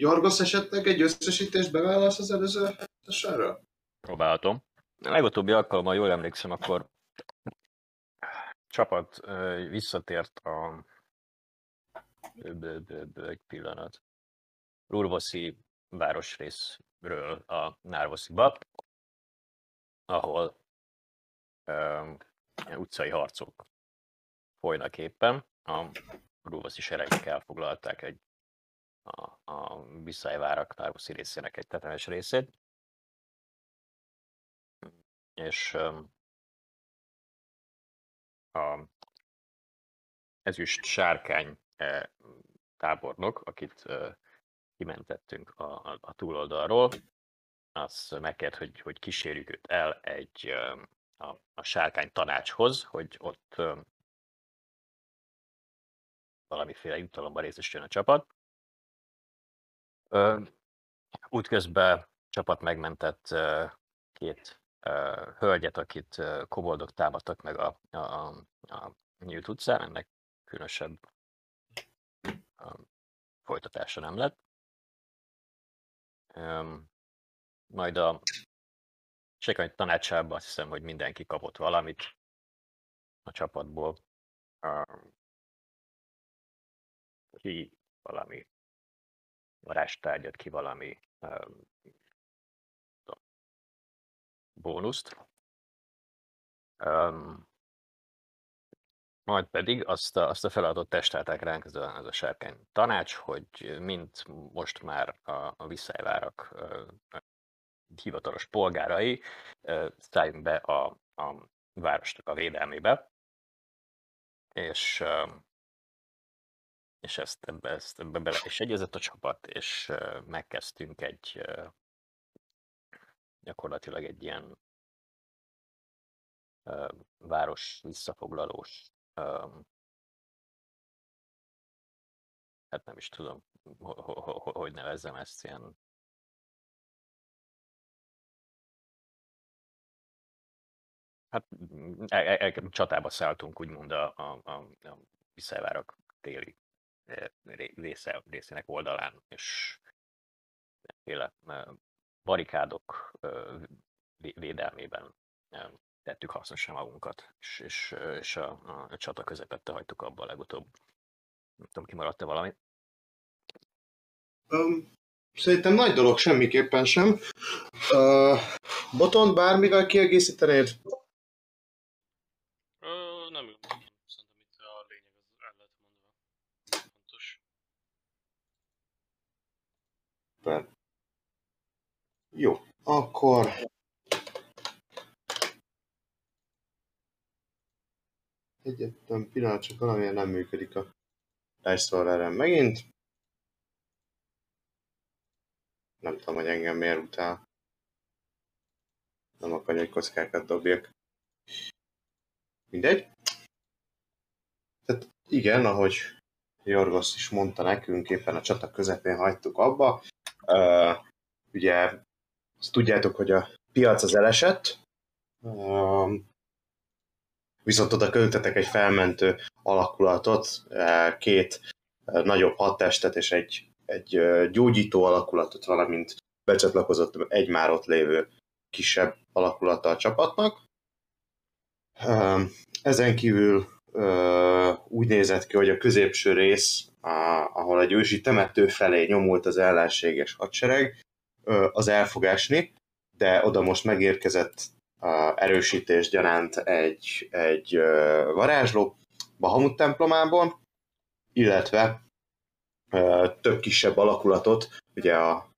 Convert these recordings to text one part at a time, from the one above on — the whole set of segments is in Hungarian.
Jorgos esetleg egy összesítést beválasz az előző sorra? Próbálhatom. A legutóbbi alkalommal jól emlékszem, akkor csapat visszatért a egy pillanat. Rurvoszi városrészről a Nárvosziba, ahol um, utcai harcok folynak éppen. A Rurvoszi seregek elfoglalták egy a, a Viszályvárak Nárvoszi részének egy tetemes részét. És a ezüst sárkány e, tábornok, akit kimentettünk a, a, a túloldalról, az megkért, hogy, hogy kísérjük őt el egy a, a sárkány tanácshoz, hogy ott valamiféle jutalomban részesüljön a csapat. Útközben csapat megmentett két hölgyet, akit koboldok támadtak meg a, a, a Nyílt utcán, ennek különösebb folytatása nem lett. Majd a Sekany tanácsában azt hiszem, hogy mindenki kapott valamit a csapatból. Ki valami varástárgyat, ki valami bónuszt. Um, majd pedig azt a, azt a feladatot testálták ránk, ez a, ez a sárkány tanács, hogy mint most már a, a Viszályvárak hivatalos polgárai szálljunk be a, a városnak a védelmébe, és, és ezt ebbe, ezt ebbe bele is egyezett a csapat, és megkezdtünk egy gyakorlatilag egy ilyen város visszafoglalós hát nem is tudom, hogy nevezzem ezt ilyen Hát e, e, e, csatába szálltunk úgymond a, a, a, a Viszályvárak téli része, részének oldalán, és féle barikádok védelmében tettük hasznosan magunkat, és, és, és a, a csata közepette hagytuk abba a legutóbb. Nem tudom, kimaradt-e valami? Um, szerintem nagy dolog semmiképpen sem. Uh, Boton, bármivel kiegészítenéd? Uh, nem, szerintem itt a lényeg az el lehet mondva. Fontos. Per. Jó, akkor Egyetlen pillanat, csak valamilyen nem működik a Dice Roller-en megint. Nem tudom, hogy engem miért utál. Nem akarja, hogy kockákat dobjak. Mindegy. Tehát igen, ahogy Jorgos is mondta nekünk, éppen a csata közepén hagytuk abba. Uh, ugye azt tudjátok, hogy a piac az elesett, uh, viszont oda költetek egy felmentő alakulatot, eh, két eh, nagyobb hadtestet és egy, egy eh, gyógyító alakulatot, valamint becsatlakozott egy már ott lévő kisebb alakulata a csapatnak. Ezen kívül úgy nézett ki, hogy a középső rész, ahol egy ősi temető felé nyomult az ellenséges hadsereg, az el fog esni, de oda most megérkezett erősítés gyanánt egy, egy varázsló Bahamut templomából, illetve több kisebb alakulatot, ugye a,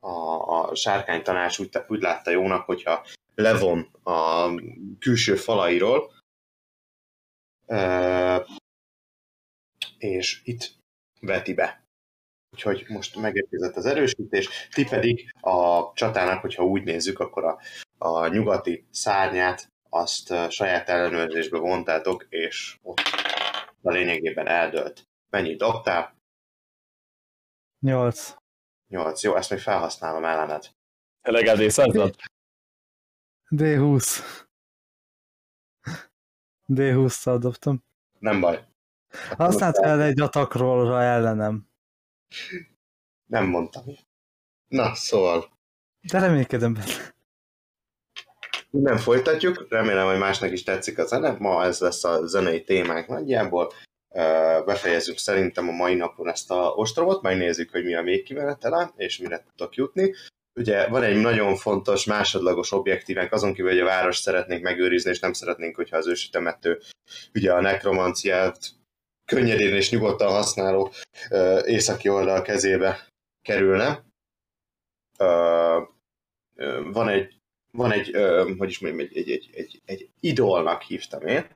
a, a sárkány tanács úgy, úgy látta jónak, hogyha levon a külső falairól, és itt veti be. Úgyhogy most megérkezett az erősítés, ti pedig a csatának, hogyha úgy nézzük, akkor a a nyugati szárnyát azt saját ellenőrzésbe vontátok, és ott a lényegében eldölt. Mennyit dobtál? 8. 8. Jó, ezt még felhasználom ellened. Elegád észázat? D20. D20-szal dobtam. Nem baj. Használt el egy atakról ellenem. Nem mondtam. Na, szóval De reménykedem benne. nem folytatjuk, remélem, hogy másnak is tetszik a zene, ma ez lesz a zenei témánk nagyjából, befejezzük szerintem a mai napon ezt a ostromot, megnézzük, hogy mi a végkimenetele, és mire tudok jutni. Ugye van egy nagyon fontos másodlagos objektívánk, azon kívül, hogy a város szeretnénk megőrizni, és nem szeretnénk, hogyha az ősi temető ugye a nekromanciát könnyedén és nyugodtan használó ö, északi oldal kezébe kerülne. Ö, van egy, van egy, ö, hogy is mondjam, egy, egy, egy, egy, egy idolnak hívtam én,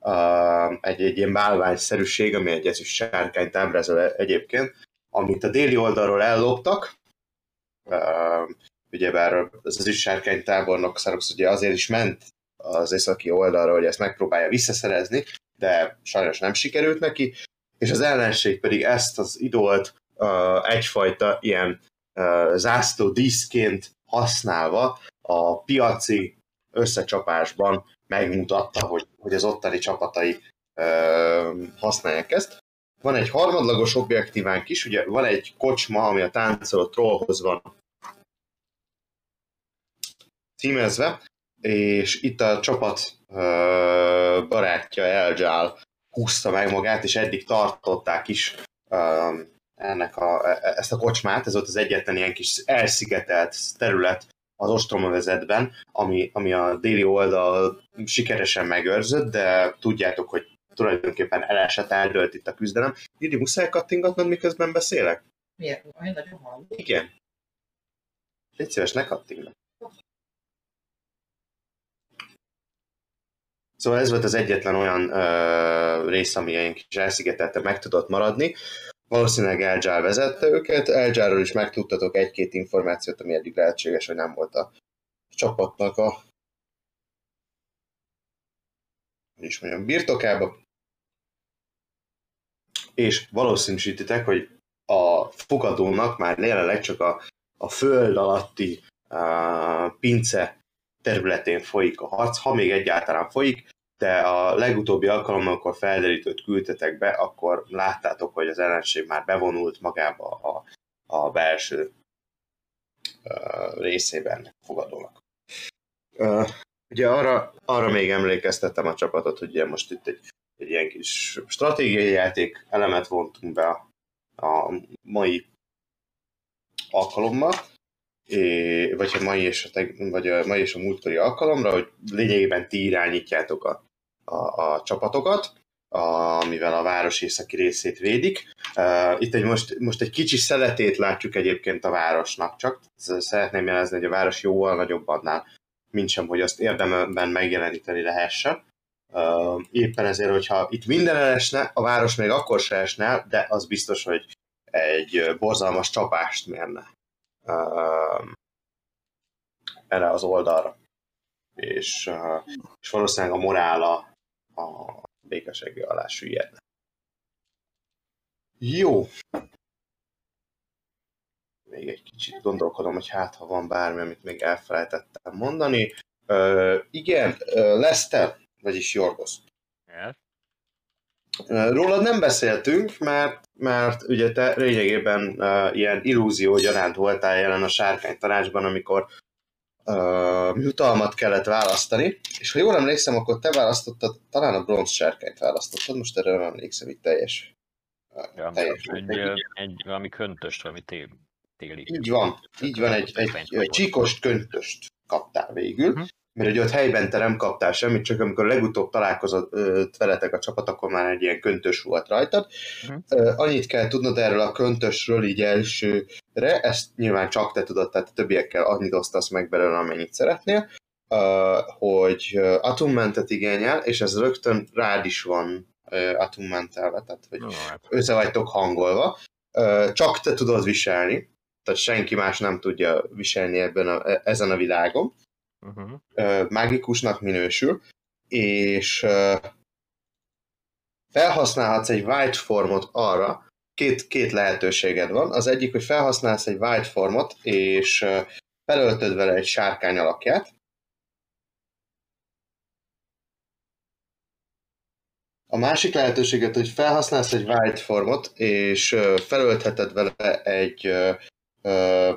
uh, egy, egy ilyen bálványszerűség, ami egy ezüst sárkányt ábrázol egyébként, amit a déli oldalról elloptak, ugyebár az ezüst sárkány tábornok Szarox ugye azért is ment az északi oldalra, hogy ezt megpróbálja visszaszerezni, de sajnos nem sikerült neki, és az ellenség pedig ezt az idolt uh, egyfajta ilyen uh, zászló díszként használva a piaci összecsapásban megmutatta, hogy, hogy az ottani csapatai ö, használják ezt. Van egy harmadlagos objektívánk is, ugye van egy kocsma, ami a táncoló trollhoz van címezve, és itt a csapat barátja Elgál húzta meg magát, és eddig tartották is ennek a, e- ezt a kocsmát, ez volt az egyetlen ilyen kis elszigetelt terület az ostromavezetben, ami, ami a déli oldal sikeresen megőrzött, de tudjátok, hogy tulajdonképpen elesett, eldőlt itt a küzdelem. Didi, muszáj kattingatnod, miközben beszélek? Miért? Olyan nagyon hallom. Igen. Légy szíves, ne kattingat. Szóval ez volt az egyetlen olyan ö, rész, ami ilyen kis elszigetelte meg tudott maradni. Valószínűleg Elgyár vezette őket. Elgyárról is megtudtatok egy-két információt, ami eddig lehetséges, hogy nem volt a csapatnak a is mondjam, birtokába. És valószínűsítitek, hogy a fogadónak már jelenleg csak a, a föld alatti uh, pince területén folyik a harc, ha még egyáltalán folyik, de a legutóbbi alkalommal, amikor felderítőt küldtetek be, akkor láttátok, hogy az ellenség már bevonult magába a, a belső uh, részében a fogadónak. Ugye arra, arra még emlékeztettem a csapatot, hogy ugye most itt egy, egy ilyen kis stratégiai játék elemet vontunk be a, a mai alkalommal, é, vagy a mai és a, teg, vagy a mai és a múltkori alkalomra, hogy lényegében ti irányítjátok a, a, a csapatokat, a, mivel a város északi részét védik. Uh, itt egy most, most egy kicsi szeletét látjuk egyébként a városnak, csak szeretném jelezni, hogy a város jóval nagyobb annál, mint sem, hogy azt érdemben megjeleníteni lehessen. Éppen ezért, hogyha itt minden elesne, a város még akkor se esne de az biztos, hogy egy borzalmas csapást mérne erre az oldalra. És, és valószínűleg a morála a békességi alá süllyedne. Jó. Még egy kicsit gondolkodom, hogy hát, ha van bármi, amit még elfelejtettem mondani. Uh, igen, Lester, vagyis Jorgos. Yes. Rólad nem beszéltünk, mert, mert ugye te lényegében uh, ilyen illúzió gyaránt voltál jelen a sárkány tanácsban, amikor uh, jutalmat kellett választani, és ha jól emlékszem, akkor te választottad, talán a bronz sárkányt választottad, most erre nem emlékszem, itt teljes. Uh, Ja, teljes egy, egy, egy, valami köntös, valami tél, téli. így van, így van, egy, egy, egy csíkost köntöst kaptál végül, Mhm. mert ugye ott helyben te nem kaptál semmit, csak amikor legutóbb találkozott veletek a csapat, akkor már egy ilyen köntös volt rajtad. Ö, Annyit kell tudnod erről a köntösről így elsőre, ezt nyilván csak te tudod, tehát a többiekkel annyit osztasz meg belőle, amennyit szeretnél, hogy ö, atummentet igényel, és ez rögtön rád is van ö, atummentelve, tehát hogy No, hát, össze vagytok hangolva, csak te tudod viselni, tehát senki más nem tudja viselni ebben a, ezen a világon. uh-huh. Mágikusnak minősül, és felhasználhatsz egy white formot arra, két, két lehetőséged van. Az egyik, hogy felhasználsz egy white formot, és felöltöd vele egy sárkány alakját, a másik lehetőséget, hogy felhasználsz egy white formot, és felöltheted vele egy ö,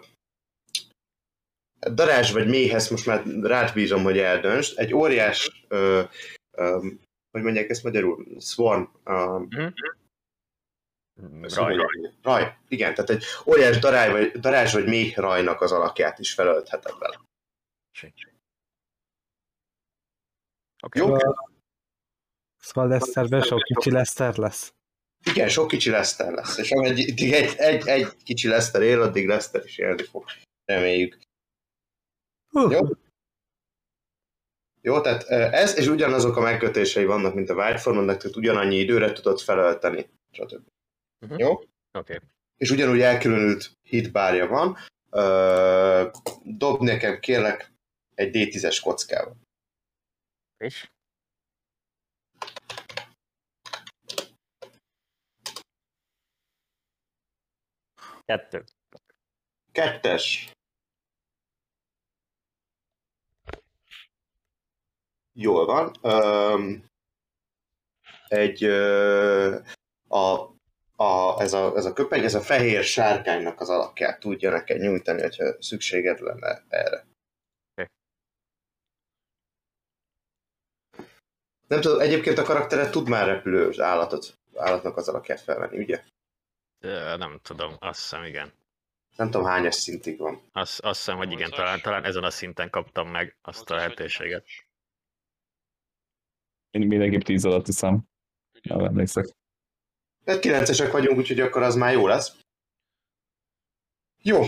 darázs vagy méhez, most már rád bízom, hogy eldöntsd, egy óriás, ö, ö, hogy mondják ezt magyarul, swarm, ö, ezt Raj. raj, igen, tehát egy óriás darázs vagy, darázs vagy méh rajnak az alakját is felöltheted vele. Oké. Jó? Szóval Leszterben sok kicsi Leszter lesz. Igen, sok kicsi Leszter lesz, és ameddig egy, egy, egy kicsi Leszter él, addig Leszter is élni fog. Reméljük. Hú, Jó. Jó, tehát ez, és ugyanazok a megkötései vannak, mint a Whiteformnak, tehát ugyanannyi időre tudod felölteni, stb. Mhm. Jó? Oké. És ugyanúgy elkülönült hitbárja van. Ö, dob nekem kérlek egy D10-es kockával. És? Kettő. Kettes. Jól van. Öm, egy ö, a, a, ez, a, ez a köpeny, ez a fehér sárkánynak az alakját tudja neked nyújtani, hogyha szükséged lenne erre. Nem tudom, egyébként a karaktered tud már repülő állatot, állatnak az alakját felvenni, ugye? Nem tudom, azt hiszem igen. Nem tudom hányas szintig van. Azt, azt hiszem, hogy igen, talán, talán ezen a szinten kaptam meg azt a lehetőséget. Én mindenképp 10 alatt hiszem. Nem emlékszek. Hát 9-esek vagyunk, úgyhogy akkor az már jó lesz. Jó.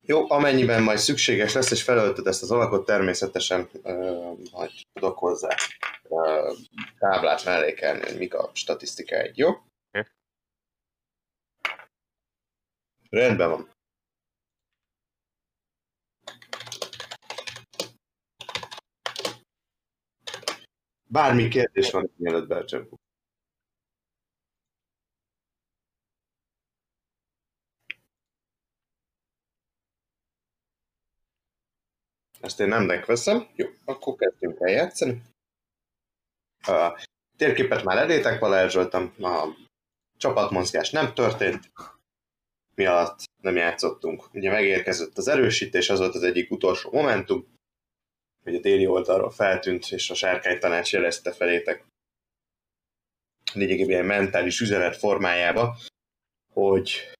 Jó, amennyiben majd szükséges lesz, és felöltöd ezt az alakot, természetesen uh, majd tudok hozzá uh, táblát mellékelni, hogy mik a statisztikáid, jó? Oké. Rendben van. Bármi kérdés van, mielőtt belcsapunk. Ezt én nemnek veszem. Jó, akkor kezdjünk el játszani. A térképet már elétek varázsoltam, a csapatmozgás nem történt, mi alatt nem játszottunk. Ugye megérkezett az erősítés, az volt az egyik utolsó momentum, hogy a déli oldalról feltűnt, és a sárkány tanács jelezte felétek lényegében ilyen mentális üzenet formájába, hogy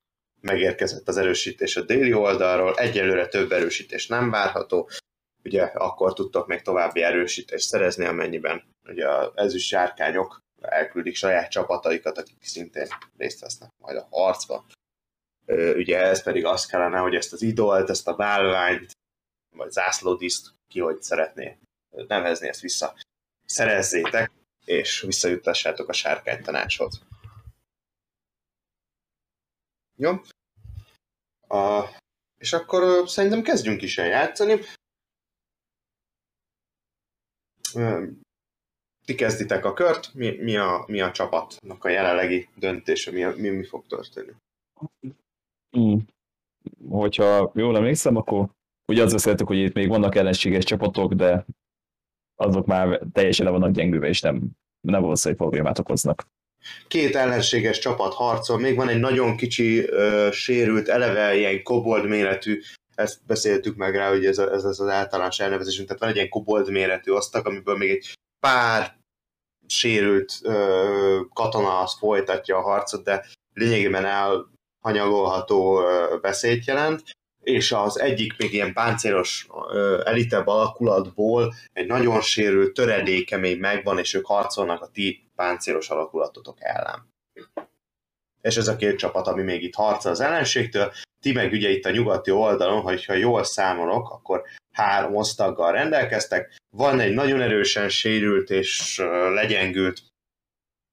megérkezett az erősítés a déli oldalról, egyelőre több erősítés nem várható, ugye akkor tudtok még további erősítést szerezni, amennyiben ugye az ezüst sárkányok elküldik saját csapataikat, akik szintén részt vesznek majd a harcba. Ugye ez pedig az kellene, hogy ezt az idolt, ezt a bálványt, vagy zászlódiszt, ki hogy szeretné nevezni, ezt vissza szerezzétek, és visszajuttassátok a sárkány tanácshoz. Jó? A, és akkor szerintem kezdjünk is el játszani. Ti kezditek a kört, mi, mi, a, mi a csapatnak a jelenlegi döntése, mi, mi, mi fog történni. Mm. Hogyha jól emlékszem, akkor ugye azt beszéltük, hogy itt még vannak ellenséges csapatok, de azok már teljesen le vannak gyengülve, és nem, nem valószínűleg problémát okoznak. Két ellenséges csapat harcol, még van egy nagyon kicsi, ö, sérült, eleve ilyen kobold méretű, ezt beszéltük meg rá, hogy ez, a, ez az az általános elnevezésünk, tehát van egy ilyen kobold méretű osztag, amiből még egy pár sérült ö, katona az folytatja a harcot, de lényegében elhanyagolható ö, veszélyt jelent, és az egyik még ilyen páncélos elitebb alakulatból egy nagyon sérült töredéke még megvan, és ők harcolnak a ti páncélos alakulatotok ellen. És ez a két csapat, ami még itt harcol az ellenségtől, ti meg ugye itt a nyugati oldalon, hogyha jól számolok, akkor három osztaggal rendelkeztek, van egy nagyon erősen sérült és legyengült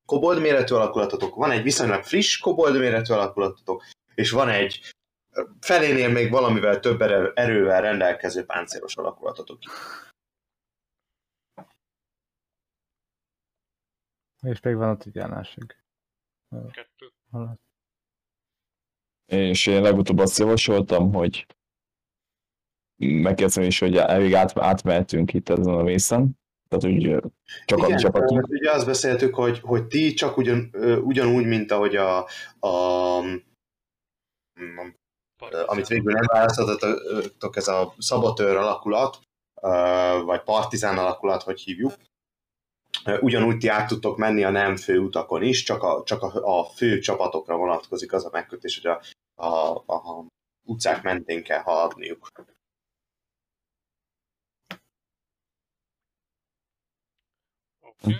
kobold méretű alakulatotok, van egy viszonylag friss kobold méretű alakulatotok, és van egy felénél még valamivel több erő- erővel rendelkező páncélos alakulatotok. És még van ott egy. Kettő. És én legutóbb azt javasoltam, hogy megkezdem is, hogy elég át, átmehetünk itt ezen a részen, Tehát úgy csak a Igen, csapatunk. ugye azt beszéltük, hogy, hogy ti csak ugyan, ugyanúgy, mint ahogy a, a mm, amit végül nem választottatok, ez a szabotőr alakulat, vagy partizán alakulat, hogy hívjuk, ugyanúgy ti át tudtok menni a nem fő utakon is, csak a, csak a, a fő csapatokra vonatkozik az a megkötés, hogy a, a, a utcák mentén kell haladniuk.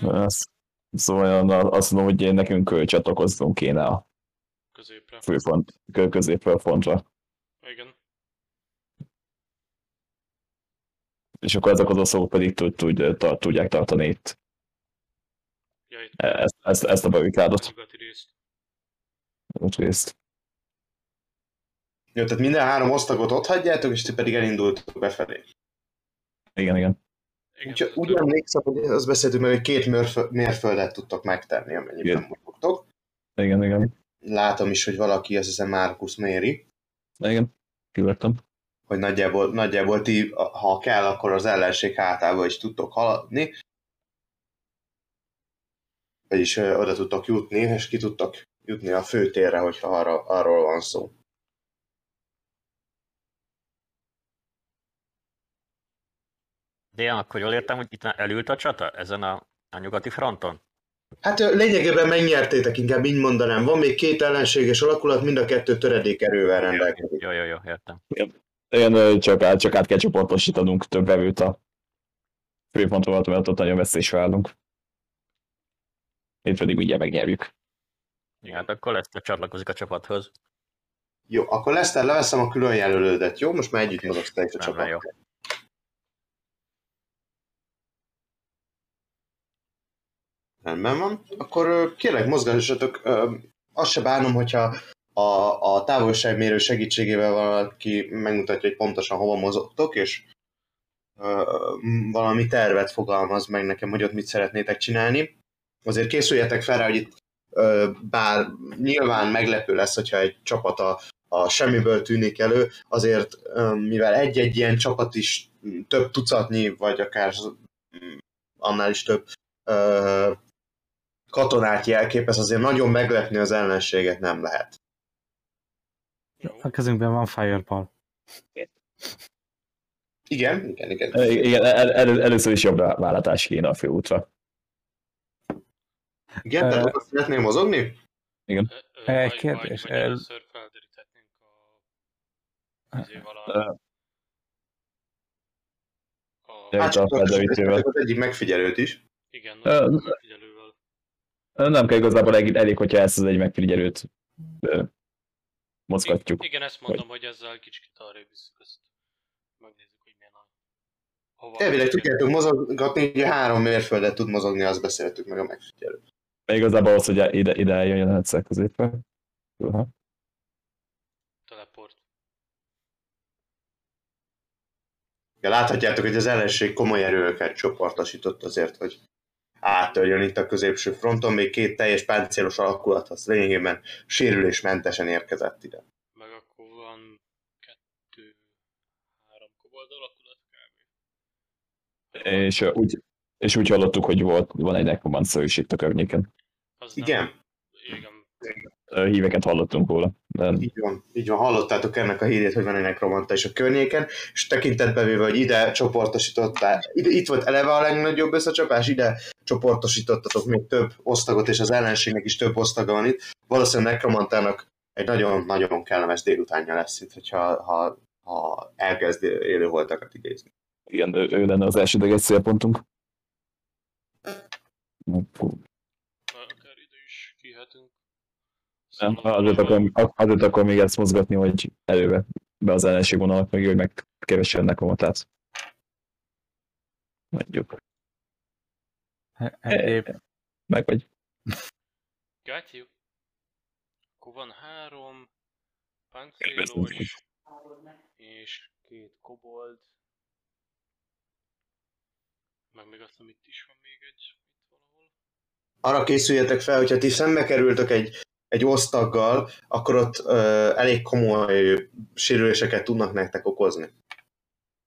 Azt, szóval azt mondom, hogy nekünk csatlakoznunk kéne a középre. főfont, kö- középfrontra. Igen. És akkor ezek az oszlopok pedig tud, tud, tud, tudják tartani itt Ja, itt e- ezt, ezt, ezt a barikádot. nyugati részt. Részt. Jó, tehát minden három osztagot ott hagyjátok, és ti pedig elindultok befelé. Igen, igen. Igen, Úgy, emlékszem, hogy azt beszéltük meg, hogy két mérfö- mérföldet tudtok megtenni, amennyiben Igen. mozogtok. Igen, igen. Látom is, hogy valaki, azt hiszem Markus méri, Igen. Kivettem. hogy nagyjából, nagyjából ti, ha kell, akkor az ellenség hátába is tudtok haladni. Vagyis ö, oda tudtok jutni, és ki tudtok jutni a főtérre, hogyha arra, arról van szó. De én akkor jól értem, hogy itt már elült a csata ezen a, a nyugati fronton? Hát lényegében megnyertétek, inkább így mondanám. Van még két ellenséges alakulat, mind a kettő töredékerővel rendelkezik. Jó, jó, jó, értem. Igen, csak át, csak át kell csoportosítanunk több vevőt a főpontról, mert ott nagyon veszésre állunk. Itt pedig ugye megnyerjük. Igen, hát akkor lesz, csatlakozik a csapathoz. Jó, akkor Leszter, leveszem a külön jelölődet, jó? Most már együtt mozogsz te is a Rendben, jó. csapat. Rendben van. Akkor kérlek, mozgassatok. Azt se bánom, hogyha a, a távolságmérő segítségével valaki megmutatja, hogy pontosan hova mozogtok, és valami tervet fogalmaz meg nekem, hogy ott mit szeretnétek csinálni. Azért készüljetek fel rá, hogy itt bár nyilván meglepő lesz, hogyha egy csapat a, a semmiből tűnik elő, azért mivel egy-egy ilyen csapat is több tucatnyi, vagy akár m, annál is több katonát jelképez, azért nagyon meglepni az ellenséget nem lehet. A kezünkben van Fireball. Igen, igen, igen. Igen, el, el, először is jobb vállalatás kéne a főútra. Igen, te Ö, oda szeretnél mozogni? Ö, Egy kérdés, először felderíthetnénk a... Ja, Hát az egyik megfigyelőt is. igen. Nem kell igazából elég, elég hogyha ezt az egy megfigyelőt mozgatjuk. Igen, ezt mondom, hogy ezzel kicsit arra visszük ezt. Megnézzük, hogy milyen a... Hova Elvileg tudjátok mozgatni, ugye három mérföldet tud mozogni, azt beszéltük meg a megfigyelő. De igazából az, hogy ide, ide eljöjjön egyszer középre. Aha. Teleport. Ja, láthatjátok, hogy az ellenség komoly erőket csoportosított azért, hogy áttörjön itt a középső fronton, még két teljes páncélos alakulat, az lényegében sérülésmentesen érkezett ide. Meg akkor van kettő, három kobold alakulat kb. És, úgy, és úgy hallottuk, hogy volt, van egy nekromancer is itt a környéken. Az nem- Igen, Igen. Ö, Híveket hallottunk róla. De így van, így van, hallottátok ennek a hírét, hogy van egy nekromanta is a környéken, és tekintetbe véve, hogy ide csoportosítottál, ide, itt volt eleve a legnagyobb összecsapás, ide csoportosítottatok még több osztagot, és az ellenségnek is több osztaga van itt. Valószínűleg nekromantának egy nagyon-nagyon kellemes délutánja lesz itt, hogyha ha, ha elkezd élőholtakat idézni. igen, ő, ő lenne az elsődleges célpontunk. Fú, Akár ide is kihetünk. Nem, Szóval azért valami- akkor, azért akkor még ezt mozgatni, hogy előbe be az ellenség vonalak meg, hogy megkevessen nekromatát. Mondjuk. Egyéb Meg vagy. Got you. Akkor van három páncélos és két kobold. Meg még azt itt is van még egy, itt valahol. Arra készüljetek fel, hogyha ti szembe kerültök egy, egy osztaggal, akkor ott ö, elég komoly sérüléseket tudnak nektek okozni.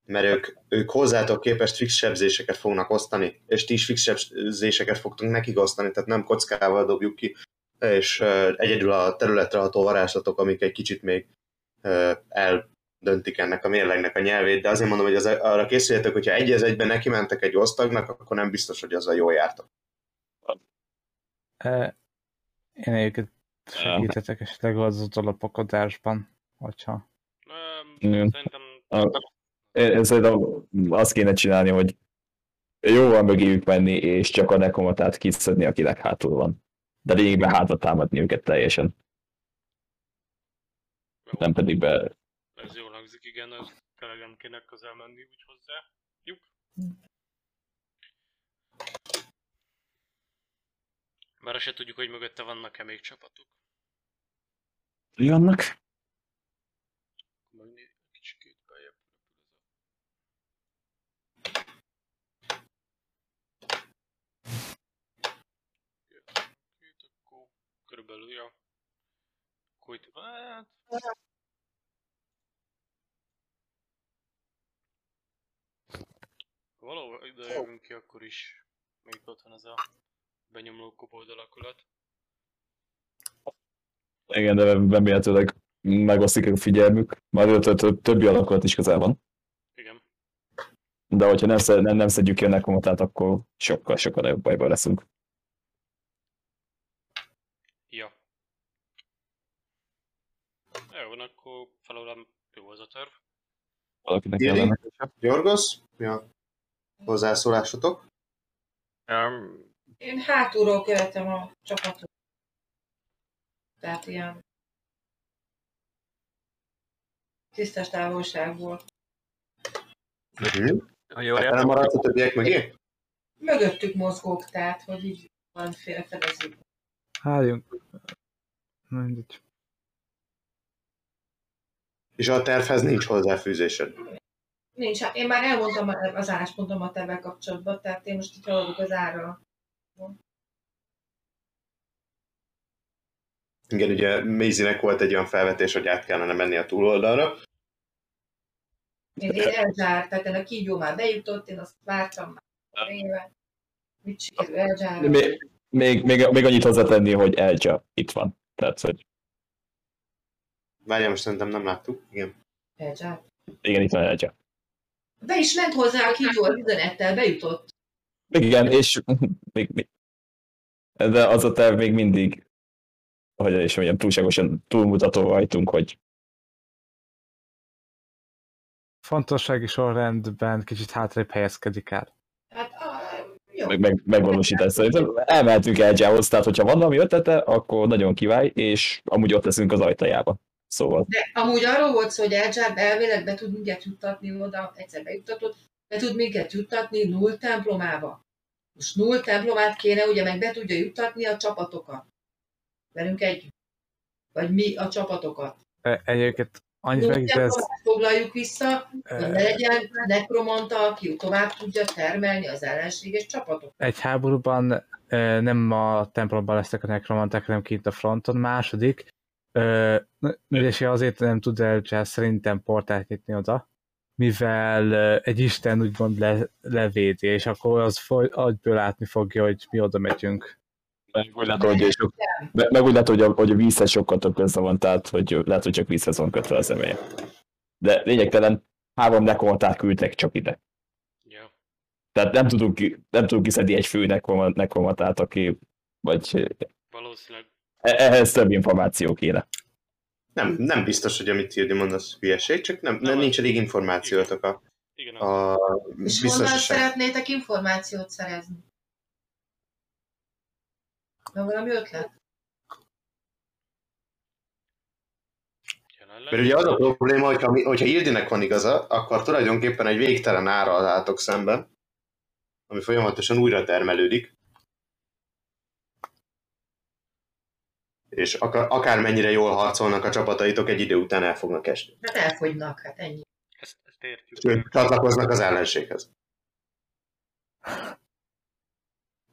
mert ők, ők hozzátok képest fix sebzéseket fognak osztani, és ti is fix sebzéseket fogtunk nekik osztani, tehát nem kockával dobjuk ki, és uh, egyedül a területre ható varázslatok, amik egy kicsit még uh, eldöntik ennek a mérlegnek a nyelvét, de azért mondom, hogy az, arra készüljetek, hogyha egy az egyben neki mentek egy osztagnak, akkor nem biztos, hogy azzal jól jártak. E, Én egyébként segítetek esetleg az alapokodásban, hogyha... Szerintem szerintem azt kéne csinálni, hogy jóval mögéjük menni, és csak a nekomatát kiszedni, akinek hátul van. De lényegben hátra támadni őket teljesen, jó, nem pedig be... ez jól hangzik, igen, ez tényleg nem kéne közel menni úgy hozzá. Jup. Bár se tudjuk, hogy mögötte vannak-e még csapatok. Jönnek? Majd né- kicsikét beljebb repül ez a... Két, akkor körülbelül, ja. Akkor itt, hát... Valahol ide jövünk ki, akkor is még ott van ez a benyomló kobold alakulat. Igen, de remélhetőleg megosztik a figyelmük. Majd több- több- többi alakulat is közel van. Igen. De hogyha nem, szed- nem, nem szedjük ki a nekomatát, akkor sokkal, sokkal nagyobb bajban leszünk. Ja. Jó, van, akkor felolom jó az a terv. Valakinek kellene. Gyorgos, mi a hozzászólásotok? Um, Én hátulról követem a csapatot. Tehát ilyen tisztes távolságból. Uh-huh. ha jól Hát értem, nem maradsz a többiek mögé? Mögöttük mozgók, tehát, hogy így van félfedező. Álljunk. Mindegy. És a tervhez nincs hozzáfűzésed. Nincs, hát én már elmondtam az álláspontomat ebben kapcsolatban, tehát én most itt haladok az ára. Igen, ugye Maisie-nek volt egy olyan felvetés, hogy át kellene menni a túloldalra. Én, én elzsárt, tehát a kígyó már bejutott, én azt vártam már éve. Mit sikerül? Még, még, még, még annyit hozzátenni, hogy Elja itt van. Tehát, hogy Várjál, most szerintem nem láttuk. Igen. Elzsárt. igen, itt van Elja. Be is ment hozzá a kígyó az üzenettel, bejutott. Még igen, és még, még, de az a terv még mindig, hogy is mondjam, túlságosan túlmutató rajtunk, hogy Fontossági sorrendben kicsit hátrébb helyezkedik el. Hát, jó. meg, meg, megvalósítás szerintem elmehetünk Eljához, tehát hogyha van valami ötlete, akkor nagyon kivály, és amúgy ott leszünk az ajtajába. Szóval De amúgy arról volt szó, hogy Elzsár elvileg be tud minket juttatni oda, egyszer bejuttatott, be tud minket juttatni null templomába. Most null templomát kéne, ugye meg be tudja juttatni a csapatokat. Velünk együtt. Vagy mi a csapatokat. E- Egyébként annyit Null megígérsz, templomát foglaljuk vissza, hogy ne e, legyen nekromanta, aki tovább tudja termelni az ellenséges csapatok. egy háborúban e, nem a templomban lesznek a nekromanták, hanem kint a fronton. Második, e, és azért nem tud el szerintem portát nyitni oda, mivel e, egy isten úgymond le, levédi, és akkor az foly, agyből látni fogja, hogy mi oda megyünk. Meg úgy látom, hogy, sok, meg, úgy látom, hogy a, hogy a vízhez sokkal több köze van, tehát hogy lehet, hogy csak vízhez van kötve az emelye. De lényegtelen három nekomatát küldtek csak ide. Ja. Tehát nem tudunk, nem tudunk kiszedni egy fő nekoma- nekomatát, aki, vagy Valószínűleg e- ehhez több információ kéne. Nem, nem biztos, hogy amit Tildi mond, az hülyeség, csak nem, nem Nem, nincs elég információtok a, igen, a És honnan szeretnétek információt szerezni? Van valami ötlet? Mert ugye az a probléma, hogyha, hogyha Ildinek van igaza, akkor tulajdonképpen egy végtelen ára álltok szemben, ami folyamatosan újra termelődik. És akár, akármennyire jól harcolnak a csapataitok, egy idő után el fognak esni. Hát elfogynak, hát ennyi. Ezt, ezt értjük. Sőt, csatlakoznak az ellenséghez.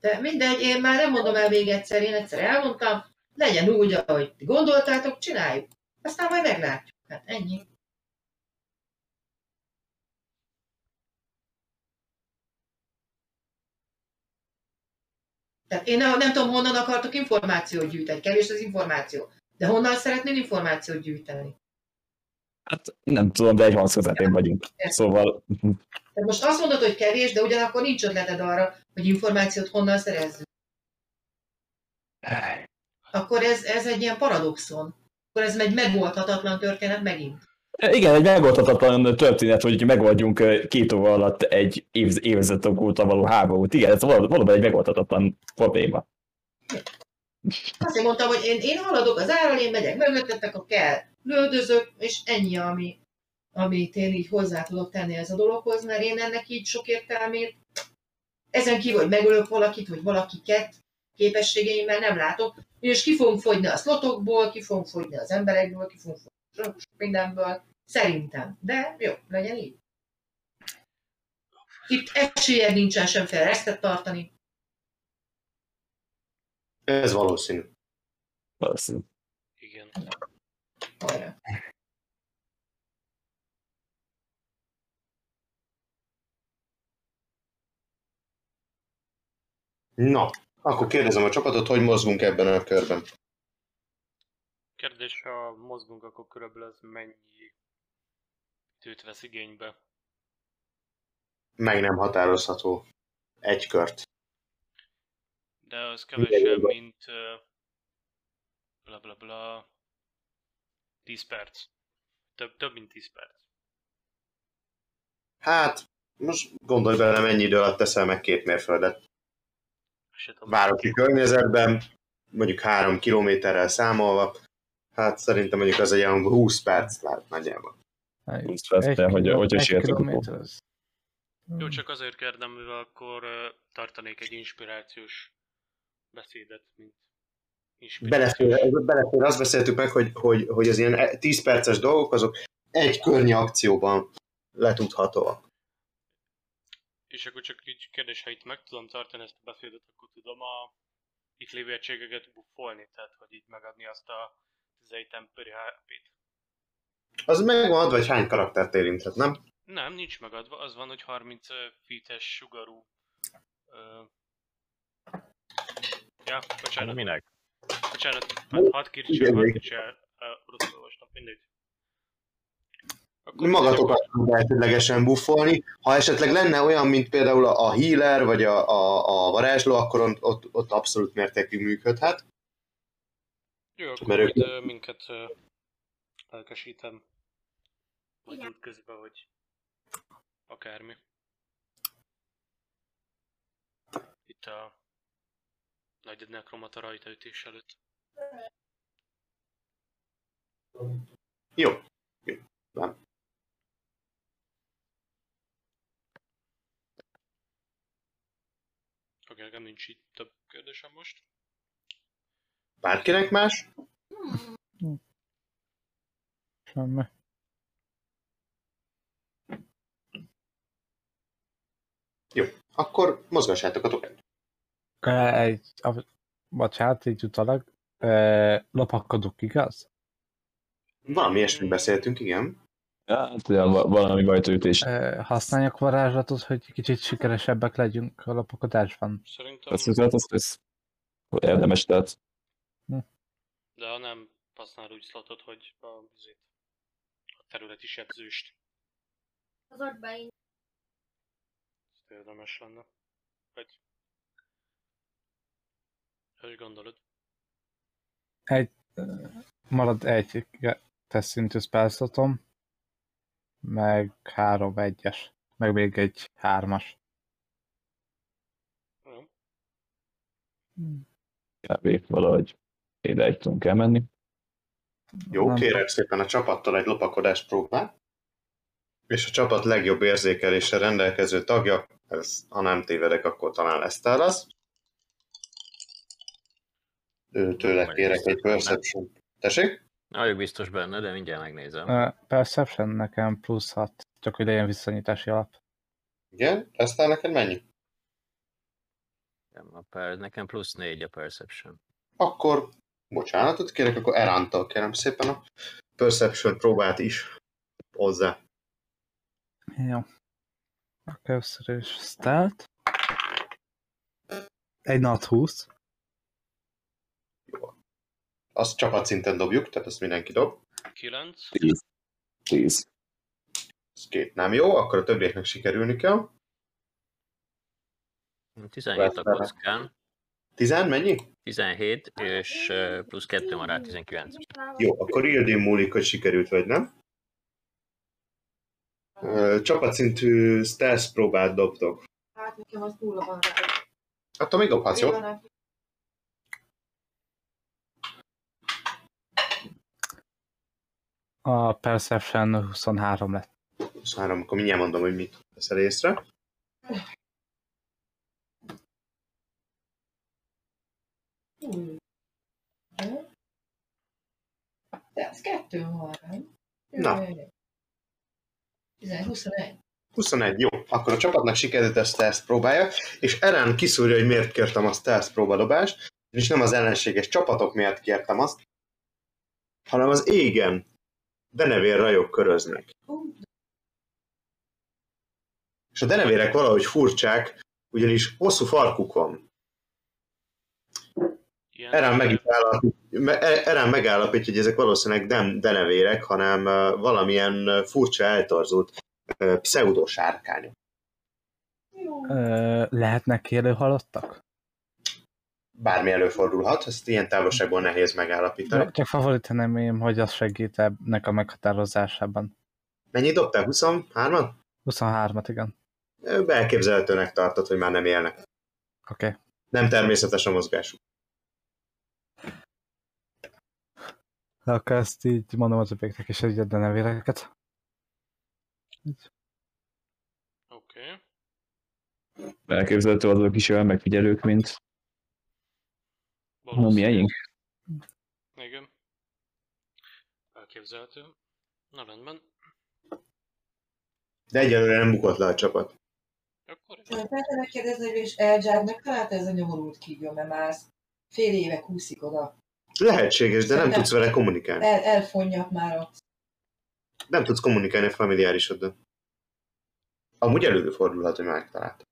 De mindegy, én már nem mondom el még egyszer, én egyszer elmondtam, legyen úgy, ahogy gondoltátok, csináljuk. Aztán majd meglátjuk. Hát ennyi. Tehát én nem, tudom, honnan akartok információt gyűjteni. Kevés az információ. De honnan szeretnél információt gyűjteni? Hát nem tudom, de egy hangszözetén vagyunk. Szóval tehát most azt mondod, hogy kevés, de ugyanakkor nincs ötleted arra, hogy információt honnan szerezzünk. Akkor ez, ez egy ilyen paradoxon. Akkor ez egy megoldhatatlan történet megint. igen, egy megoldhatatlan történet, hogy megoldjunk ö, két óra alatt egy év, évezredek óta való háborút. Igen, ez val- valóban egy megoldhatatlan probléma. Azért mondtam, hogy én, én haladok az árral, én megyek mögöttetek, ha kell, lődözök, és ennyi, ami, amit én így hozzá tudok tenni ez a dologhoz, mert én ennek így sok értelmét, ezen kívül, hogy megölök valakit, vagy valakiket képességeimmel nem látok, és ki fogunk fogyni a szlotokból, ki fogunk fogyni az emberekből, ki fogunk fogyni mindenből, szerintem. De jó, legyen így. Itt esélyed nincsen semféle resztet tartani. Ez valószínű. Valószínű. Igen. Hajrá. Na, akkor kérdezem a csapatot, hogy mozgunk ebben a körben. Kérdés, ha mozgunk, akkor körülbelül ez mennyi időt vesz igénybe? Meg nem határozható. Egy kört. De az kevesebb, mint bla bla bla 10 perc. Több, több mint 10 perc. Hát, most gondolj bele, mennyi idő alatt teszel meg két mérföldet. Városi környezetben, mondjuk három kilométerrel számolva, hát szerintem mondjuk az egy olyan 20 perc lehet nagyjából. Húsz perc, de hogy- akkor- kilométer az- Jó, csak azért kérdem, mivel akkor tartanék egy inspirációs beszédet, mint inspirációs. Belefér, belefér, azt beszéltük meg, hogy, hogy, hogy az ilyen 10 perces dolgok, azok egy környi akcióban letudhatóak. És akkor csak így kérdés, ha itt meg tudom tartani ezt a beszédet, akkor tudom a itt lévő egységeket buffolni, tehát hogy így megadni azt a 11 temperi HP-t. Az megvan adva, hogy hány karaktert érinthet, nem? Nem, nincs megadva, az van, hogy 30 feet-es sugarú... Ö... Ja, bocsánat, Minek? bocsánat, hát 6 kircsel, Igen, 6 még. kircsel, rosszul olvastam, mindegy. Akkor Magatokat tud elsődlegesen buffolni. Ha esetleg lenne olyan, mint például a healer, vagy a, a, a varázsló, akkor ott, ott, ott abszolút mértékű működhet. Jó, akkor Mert ők- minket lelkesítem. Majd úgy közben, hogy akármi. Itt a nagy nekromata rajtaütés előtt. Jó. Jó. Nem. Nekem nincs itt több kérdésem most. Bárkinek más? Semmi. Jó. Akkor mozgassátok a tokent. Egy, a, bocsánat, így utalag. E, lopakodok, igaz? Valami ilyesmit beszéltünk, igen. Hát, ja, va- valami bajtőtés. Használjak varázslatot, hogy kicsit sikeresebbek legyünk a lopakodásban. Szerintem, Azt hiszem, az lesz érdemes, tehát de ha nem használ úgy slotot, hogy a, a területi sebzőst, Az orbain. érdemes lenne. Vagy... Hogy gondolod? Egy, marad egy tesz szintű spellslotom, meg három egyes, meg még egy hármas. Jó. kb. valahogy ide tudunk elmenni. Jó, Nem kérek szépen a csapattal egy lopakodás próbát. És a csapat legjobb érzékeléssel rendelkező tagja, ez, ha nem tévedek, akkor talán Leszter az. Ő tőle kérek egy perception. Tessék? Vagyok biztos benne, de mindjárt megnézem. E, Perception nekem plusz 6, csak hogy legyen visszanyitási alap. Igen? Leszter neked mennyi? Nem, a per, nekem plusz négy a perception. Akkor, bocsánatot kérek, akkor Erántal kérem szépen a perception próbát is hozzá. Jó. Akkor először is stealth. Egy nat 20. Azt csapatszinten dobjuk, tehát azt mindenki dob. 9. 10. Ez két nem jó, akkor a többieknek sikerülni kell. 17 a kockán, 10 mennyi? 17, és plusz 2 van rá 19. Jó, akkor Ildén múlik, hogy sikerült vagy nem. Csapatszintű stealth próbát dobtok. Hát nekem az nulla van rá. Attól még dobhatsz, jó? A Perception 23 lett. 23, akkor mindjárt mondom, hogy mit veszel észre. De az kettő van, nem? Na. Jaj. 11, 21. 21, jó. Akkor a csapatnak sikerült ezt a stealth próbálja, és Eren kiszúrja, hogy miért kértem a stealth próbadobást, és nem az ellenséges csapatok miatt kértem azt, hanem az égen denevér rajok köröznek. És a denevérek valahogy furcsák, ugyanis hosszú farkuk van. Ilyen Eren, meg is állapít, me- Eren megállapítja, hogy ezek valószínűleg nem denevérek, hanem valamilyen furcsa eltorzult pseudosárkányok. Lehetnek élő halottak? Bármi előfordulhat, ezt ilyen távolságból nehéz megállapítani. Csak favoritanám, hogy az segít ennek a meghatározásában. Mennyit dobtál? 23-at? 23-at, igen. Elképzelhetőnek tartod, hogy már nem élnek. Oké. Okay. Nem természetes a mozgásuk. Akkor ezt így mondom az öbéknek is egy de nevéreket. Oké. Elképzelhető azok is olyan megfigyelők, mint a miénk. Igen. Elképzelhető. Na rendben. De egyelőre nem bukott le a csapat. Akkor Lehetne megkérdezni, hogy és Elzsár megtalálta ez a nyomorult kígyó, mert már fél éve kúszik oda. Lehetséges, de nem Nem. tudsz vele kommunikálni. El, elfonjak már ott. Nem tudsz kommunikálni a familiárisoddal. Amúgy előfordulhat, hogy megtalált.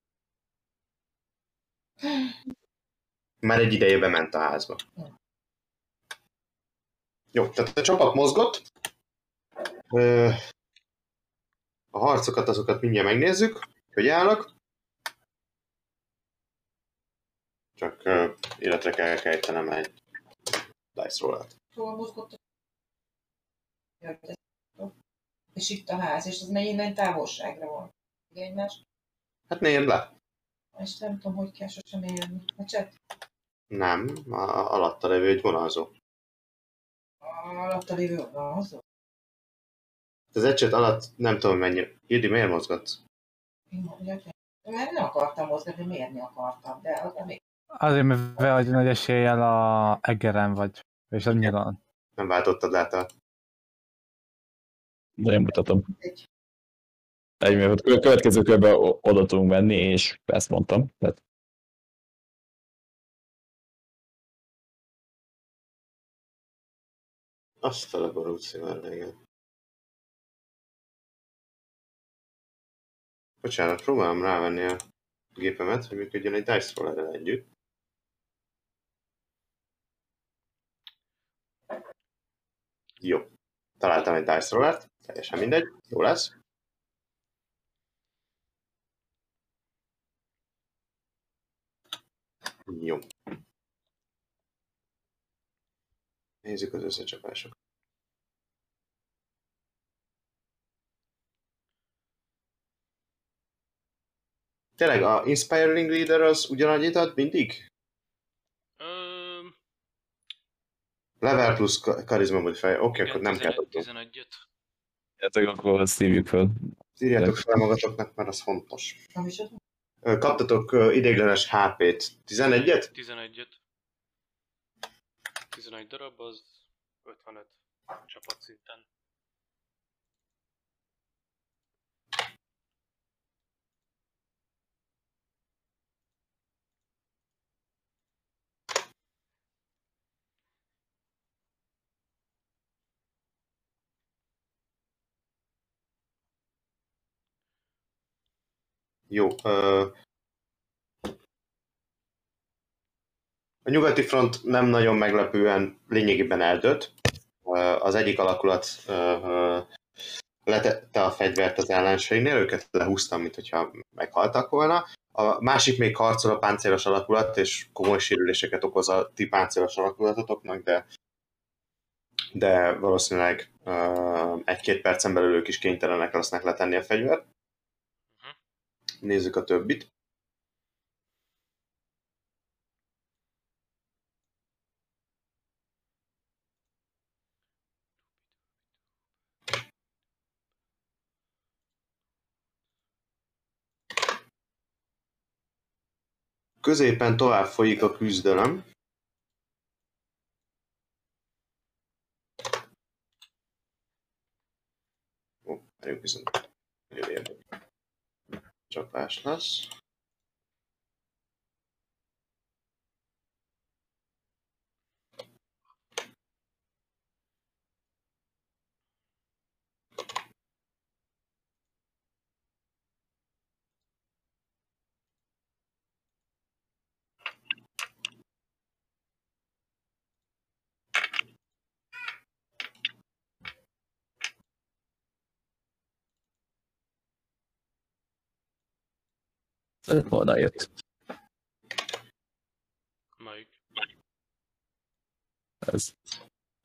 Már egy ideje bement a házba. Jó, tehát a csapat mozgott. A harcokat, azokat mindjárt megnézzük, hogy állnak. Csak életre kell kejtenem egy dice roll Hol mozgott És itt a ház, és az mennyi nagy távolságra van. Egymás. Hát nézd le. És nem tudom, hogy kell sosem érni. A cset Nem, a, alatta levő egy vonalzó. alatta lévő az. Az ecset alatt nem tudom mennyi. Hildi, miért mozgatsz? Én mert nem akartam mozgatni, mérni akartam, de az még Azért, mivel hogy nagy eséllyel a Egeren vagy, és a nyilván. Nem váltottad át a... De nem mutatom. egy. Egy, mert a következő körben o- oda tudunk menni, és ezt mondtam. Tehát Azt a leborult szívvel, igen. Bocsánat, próbálom rávenni a gépemet, hogy működjön egy dice rollerrel együtt. Jó. Találtam egy dice rollert, teljesen mindegy, jó lesz. Jó. Nézzük az összecsapásokat. Tényleg a Inspiring Leader az ugyanannyit ad mindig? Ö, Level plusz ka- karizma modifier. Oké, okay, akkor nem kell 11 dobnom. 11-et. hát akkor azt hívjuk föl. Írjátok fel magatoknak, mert az fontos. Kaptatok ideiglenes HP-t. 11-et? 11-et. 11 darab, az 55 csapatszinten. Jó. Nyugati front nem nagyon meglepően lényegében eldőlt. Ö, Az egyik alakulat letette a fegyvert az ellenseinél, őket lehúztam, mint hogyha meghaltak volna. A másik még harcol a páncélos alakulat, és komoly sérüléseket okoz a ti páncélos alakulatotoknak, de de valószínűleg uh, egy-két percen belül ők is kénytelenek lesznek letenni a fegyvert. Nézzük a többit. Középen tovább folyik a küzdelem. Ó, várjuk viszont. Csapás lesz. Volna jött. Melyik? Ez.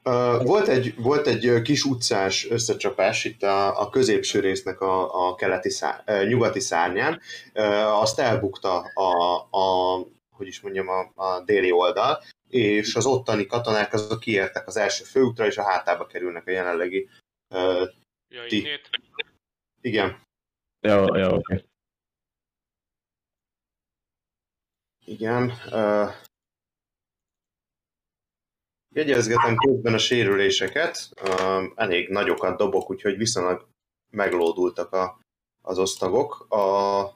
Uh, volt, egy, volt egy kis utcás összecsapás itt a, a középső résznek a, a keleti szár, uh, nyugati szárnyán. Uh, azt elbukta a, a, hogy is mondjam, a, a déli oldal, és az ottani katonák azok kiértek az első főútra, és a hátába kerülnek a jelenlegi. Uh, Ja, Ti. innét? igen, Ja, ja, oké. Igen. Uh, jegyezgetem közben a sérüléseket. Uh, elég nagyokat dobok, úgyhogy viszonylag meglódultak a, az osztagok. A...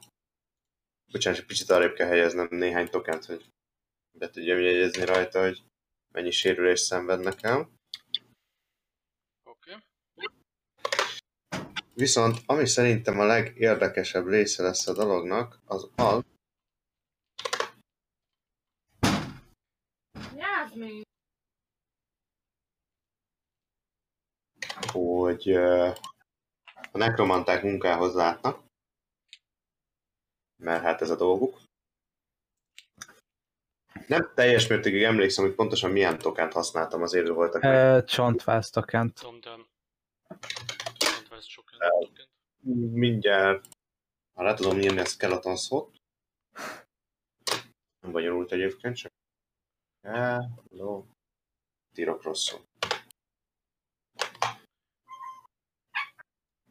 Bocsánat, egy picit arrébb kell helyeznem néhány tokent, hogy be tudjam jegyezni rajta, hogy mennyi sérülést szenvednek el. Oké. Viszont ami szerintem a legérdekesebb része lesz a dolognak, az az, Hogy a nekromanták munkához látnak, mert hát ez a dolguk. Nem teljes mértékig emlékszem, hogy pontosan milyen tokent használtam, azért voltak. E. Mondva ez sok sokan. Mindjárt, ha le tudom írni a skeleton szót. Nem bonyolult egyébként, csak Hello. Írok rosszul.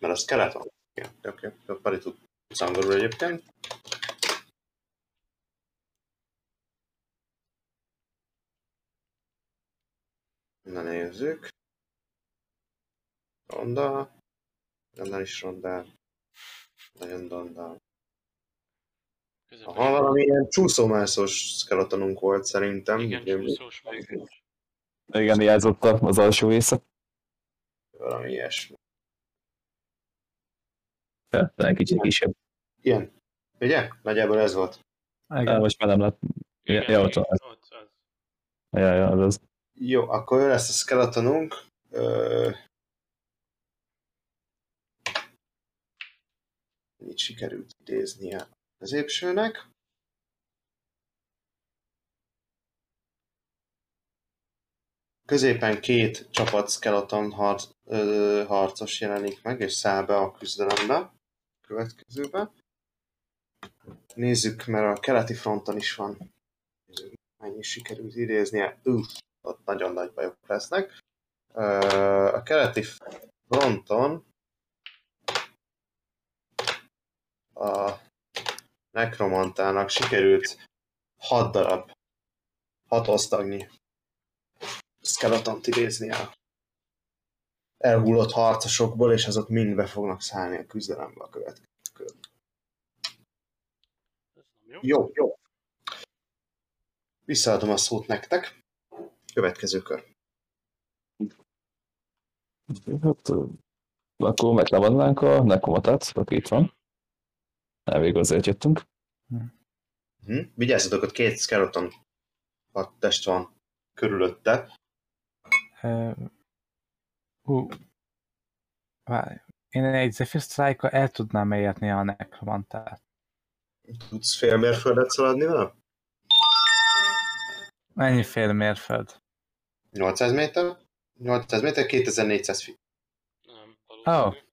Mert a skeleton. Igen, oké, okay. Pari tud angolul egyébként. Na nézzük. Ronda. Onnan is ronda. Nagyon ronda. Közepes. Aha, valamilyen csúszómászós skeletonunk volt szerintem. Igen, Ugye, csúszós meg. Igen, jelzott az alsó része. Valami ilyesmi. Ja, talán kicsit kisebb. Ilyen. Ugye? Nagyjából ez volt. Igen. most már nem lett. Igen, ja, ott van. ott az. Ja, ja, az az. Jó, akkor ő lesz a skeletonunk. Ö... Mit sikerült idéznie a középsőnek? Középen két csapat skeleton harc, ö, harcos jelenik meg, és száll be a küzdelembe. A következőbe. Nézzük, mert a keleti fronton is van. Nézzük, Mennyi sikerült idéznie. Uff, ott nagyon nagy bajok lesznek. Ö, A keleti fronton a nekromantának sikerült 6 darab, 6 osztagnyi skeletont idézni a elhullott harcosokból, és azok mind be fognak szállni a küzdelembe a következő jó. Jó, jó. Visszaadom a szót nektek. Következő kör. Hát, akkor meglevadnánk a nekomatát, aki itt van. Elvég azért jöttünk. Hm? Vigyázzatok, ott két skeleton hadtest van körülötte. Ö, Hú. Várj. Én egy Zephyr strike el tudnám érni a nekromantát. Tudsz fél mérföldet szaladni vele? Mennyi fél mérföld? 800 méter? 800 méter, 2400 feet. Nem, valószínű. Ó.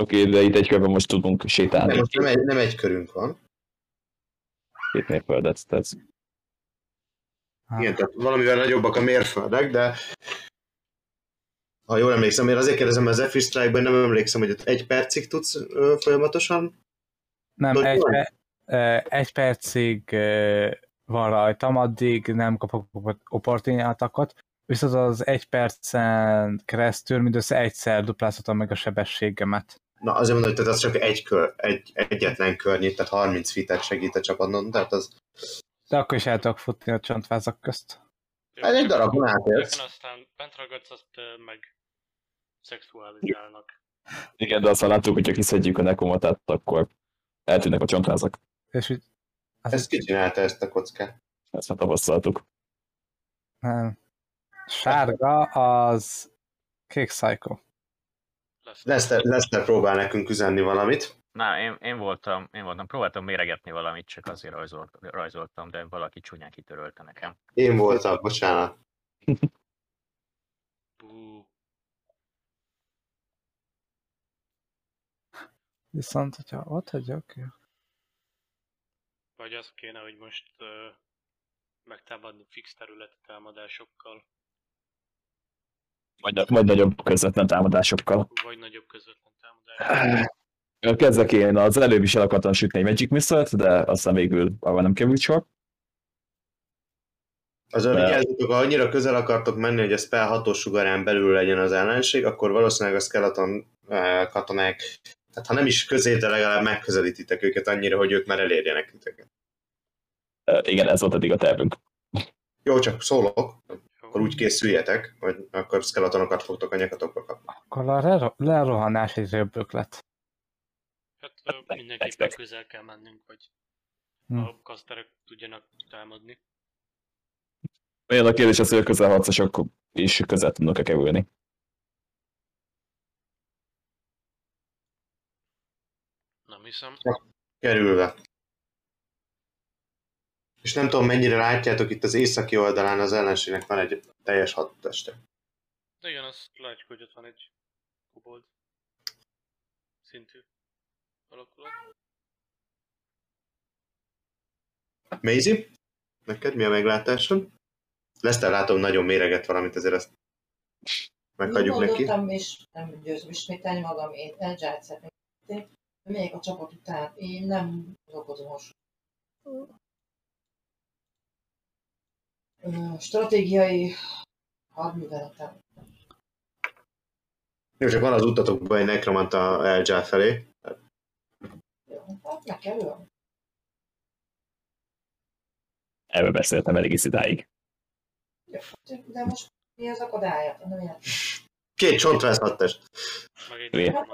Oké, de itt egy körben most tudunk sétálni Nem, nem, egy, nem egy körünk van. két mérföldet. Tehát Ah, Igen, tehát valamivel nagyobbak a mérföldek, de ha jól emlékszem, én azért kérdezem, mert az Zephyr Strike-ben nem emlékszem, hogy ott egy percig tudsz ö, folyamatosan. Nem, egy, pe- egy percig ö, van rajtam, addig nem kapok opportunitákat, viszont az egy percen keresztül mindössze egyszer duplázhatom meg a sebességemet. Na, azért mondom, hogy tehát az csak egy kör, egy, egyetlen környit, tehát 30 feet segít a csapatnon, tehát az De akkor is el tudok futni a csontvázak közt. Hát egy darabon átérsz. aztán bent ragadsz, azt meg szexualizálnak. igen, de aztán láttuk, hogyha kiszedjük a nekomatát, akkor eltűnnek a csontvázak. És úgy, ezt kicsinálta ezt a kockát. Ezt már tapasztaltuk. nem. Sárga az kék psycho. Lesz. Leszter, Leszter próbál nekünk üzenni valamit. Na, én, én, voltam, én voltam, próbáltam méregetni valamit, csak azért rajzolt, rajzoltam, de valaki csúnyán kitörölte nekem. Én voltam, bocsánat. Viszont, hogyha ott hagyok, vagy az kéne, hogy most ö, megtámadni fix területet támadásokkal, Vagy, vagy nagyobb közvetlen támadásokkal. vagy nagyobb közvetlen támadásokkal. Kezdek én az előbb is el akartam sütni egy Magic missile de aztán végül arra nem került sor. Azon De- vigyázzatok, ha annyira közel akartok menni, hogy a spell hatós sugarán belül legyen az ellenség, akkor valószínűleg a skeleton katonák, tehát ha nem is közé, de legalább megközelítitek őket annyira, hogy ők már elérjenek titeket. Igen, ez volt eddig a tervünk. Jó, csak szólok. Akkor úgy készüljetek, hogy akkor skeletonokat fogtok a nyakatokba kapni. akkor a lero- lerohanás egy jobb ötlet. Hát Hát mindenképpen közel kell mennünk, hogy Hm. a kaszterek tudjanak támadni. Olyan a kérdés az, hogy a közelharcosok is közel tudnak-e kerülni. Nem hiszem. Kerülve. És nem tudom, mennyire látjátok, itt az északi oldalán az ellenségnek van egy teljes hadteste. De igen, azt látjuk, hogy ott van egy kobold szintű alakulat. Maisie, neked mi a meglátásod? Leszter látom, nagyon méreget valamit, ezért ezt meghagyjuk neki. És nem győzöm ismételni magam, én Agile szeretném. Megyek a csapat után, én nem okozom hasonló. Stratégiai hadműveletem. Jó, csak van az utatokban egy nekromanta Elja felé. Jó, hát kell ölni. Erről beszéltem elég is idáig. Jó, de most mi az akadálya? Két csontvász hadtest. Meg egy Igen.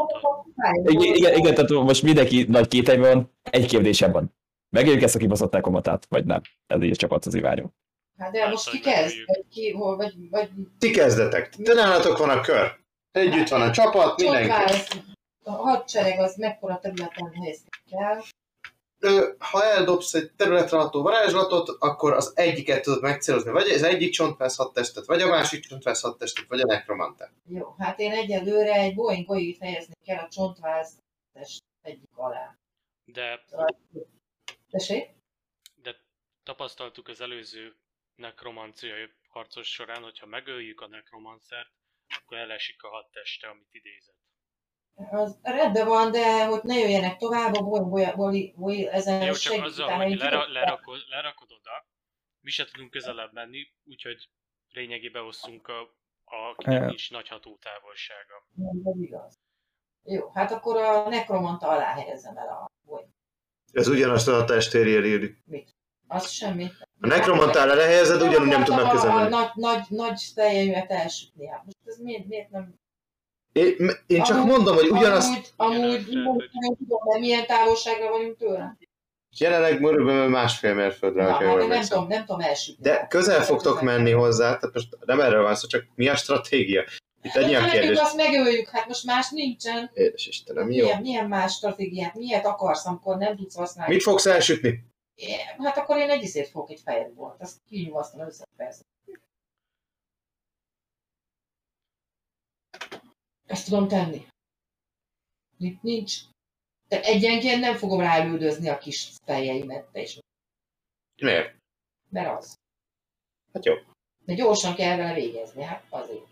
Igen, igen, tehát most mindenki nagy kételyben van, egy kérdésem van. Megéljük ezt a kibaszott nekomatát, vagy nem? Ez így a csapat az iványom. Hát de most ki kezd? Vagy ki, hol, vagy, vagy Ti kezdetek. Te nálatok van a kör. Együtt van a csapat, mindenki. A hadsereg az mekkora területen helyezkedik el. Ha eldobsz egy területre ható varázslatot, akkor az egyiket tudod megcélozni, vagy az egyik csontvász hadtestet, vagy a másik csontvász hadtestet, vagy a nekromantát. Jó, hát én egyelőre egy Boeing golyit helyezni kell a csontváz test egyik alá. De, Tessék? de tapasztaltuk az előző nekromanciai harcos során, hogyha megöljük a nekromancert, akkor elesik a hat teste, amit idézett. Az rendben van, de hogy ne jöjjenek tovább, a Boeing goly, goly, goly ezen Jó, csak azzal, hogy lera, lerakod, lerakod oda, mi se tudunk közelebb menni, úgyhogy lényegében osszunk a, a akinek nincs nagy hatótávolsága. Nem, ez igaz. Jó, hát akkor a nekromanta alá helyezem el a Boeing. Ez ugyanazt a testérje éri. Az semmi. A nekromantál elhelyezed, ugyanúgy nem tudnak A, a közelni. nagy, nagy, nagy teljeimet elsütni. Hát most ez miért, miért nem Én, én csak Amúgy- mondom, hogy ugyanazt... Amúgy, amúgy nem tudom, de milyen távolságra vagyunk tőle. Jelenleg körülbelül másfél mérföldre, Na, hát nem tudom, nem tudom elsütni. De közel fogtok menni hozzá, tehát most nem erről van szó, csak mi a stratégia? Itt ennyi a kérdés. azt megöljük, hát most más nincsen. Édes Istenem, jó. Milyen, milyen más stratégiát, miért akarsz, amikor nem tudsz használni? Mit fogsz elsütni? É, Hát akkor én egy iszét fogok, egy fireball-t, azt kinyugasztom össze persze. Ezt tudom tenni. Itt nincs. De egyenként nem fogom ráülődözni a kis fejeimet, te is. Miért? Mert az. Hát jó. De gyorsan kell vele végezni, hát azért.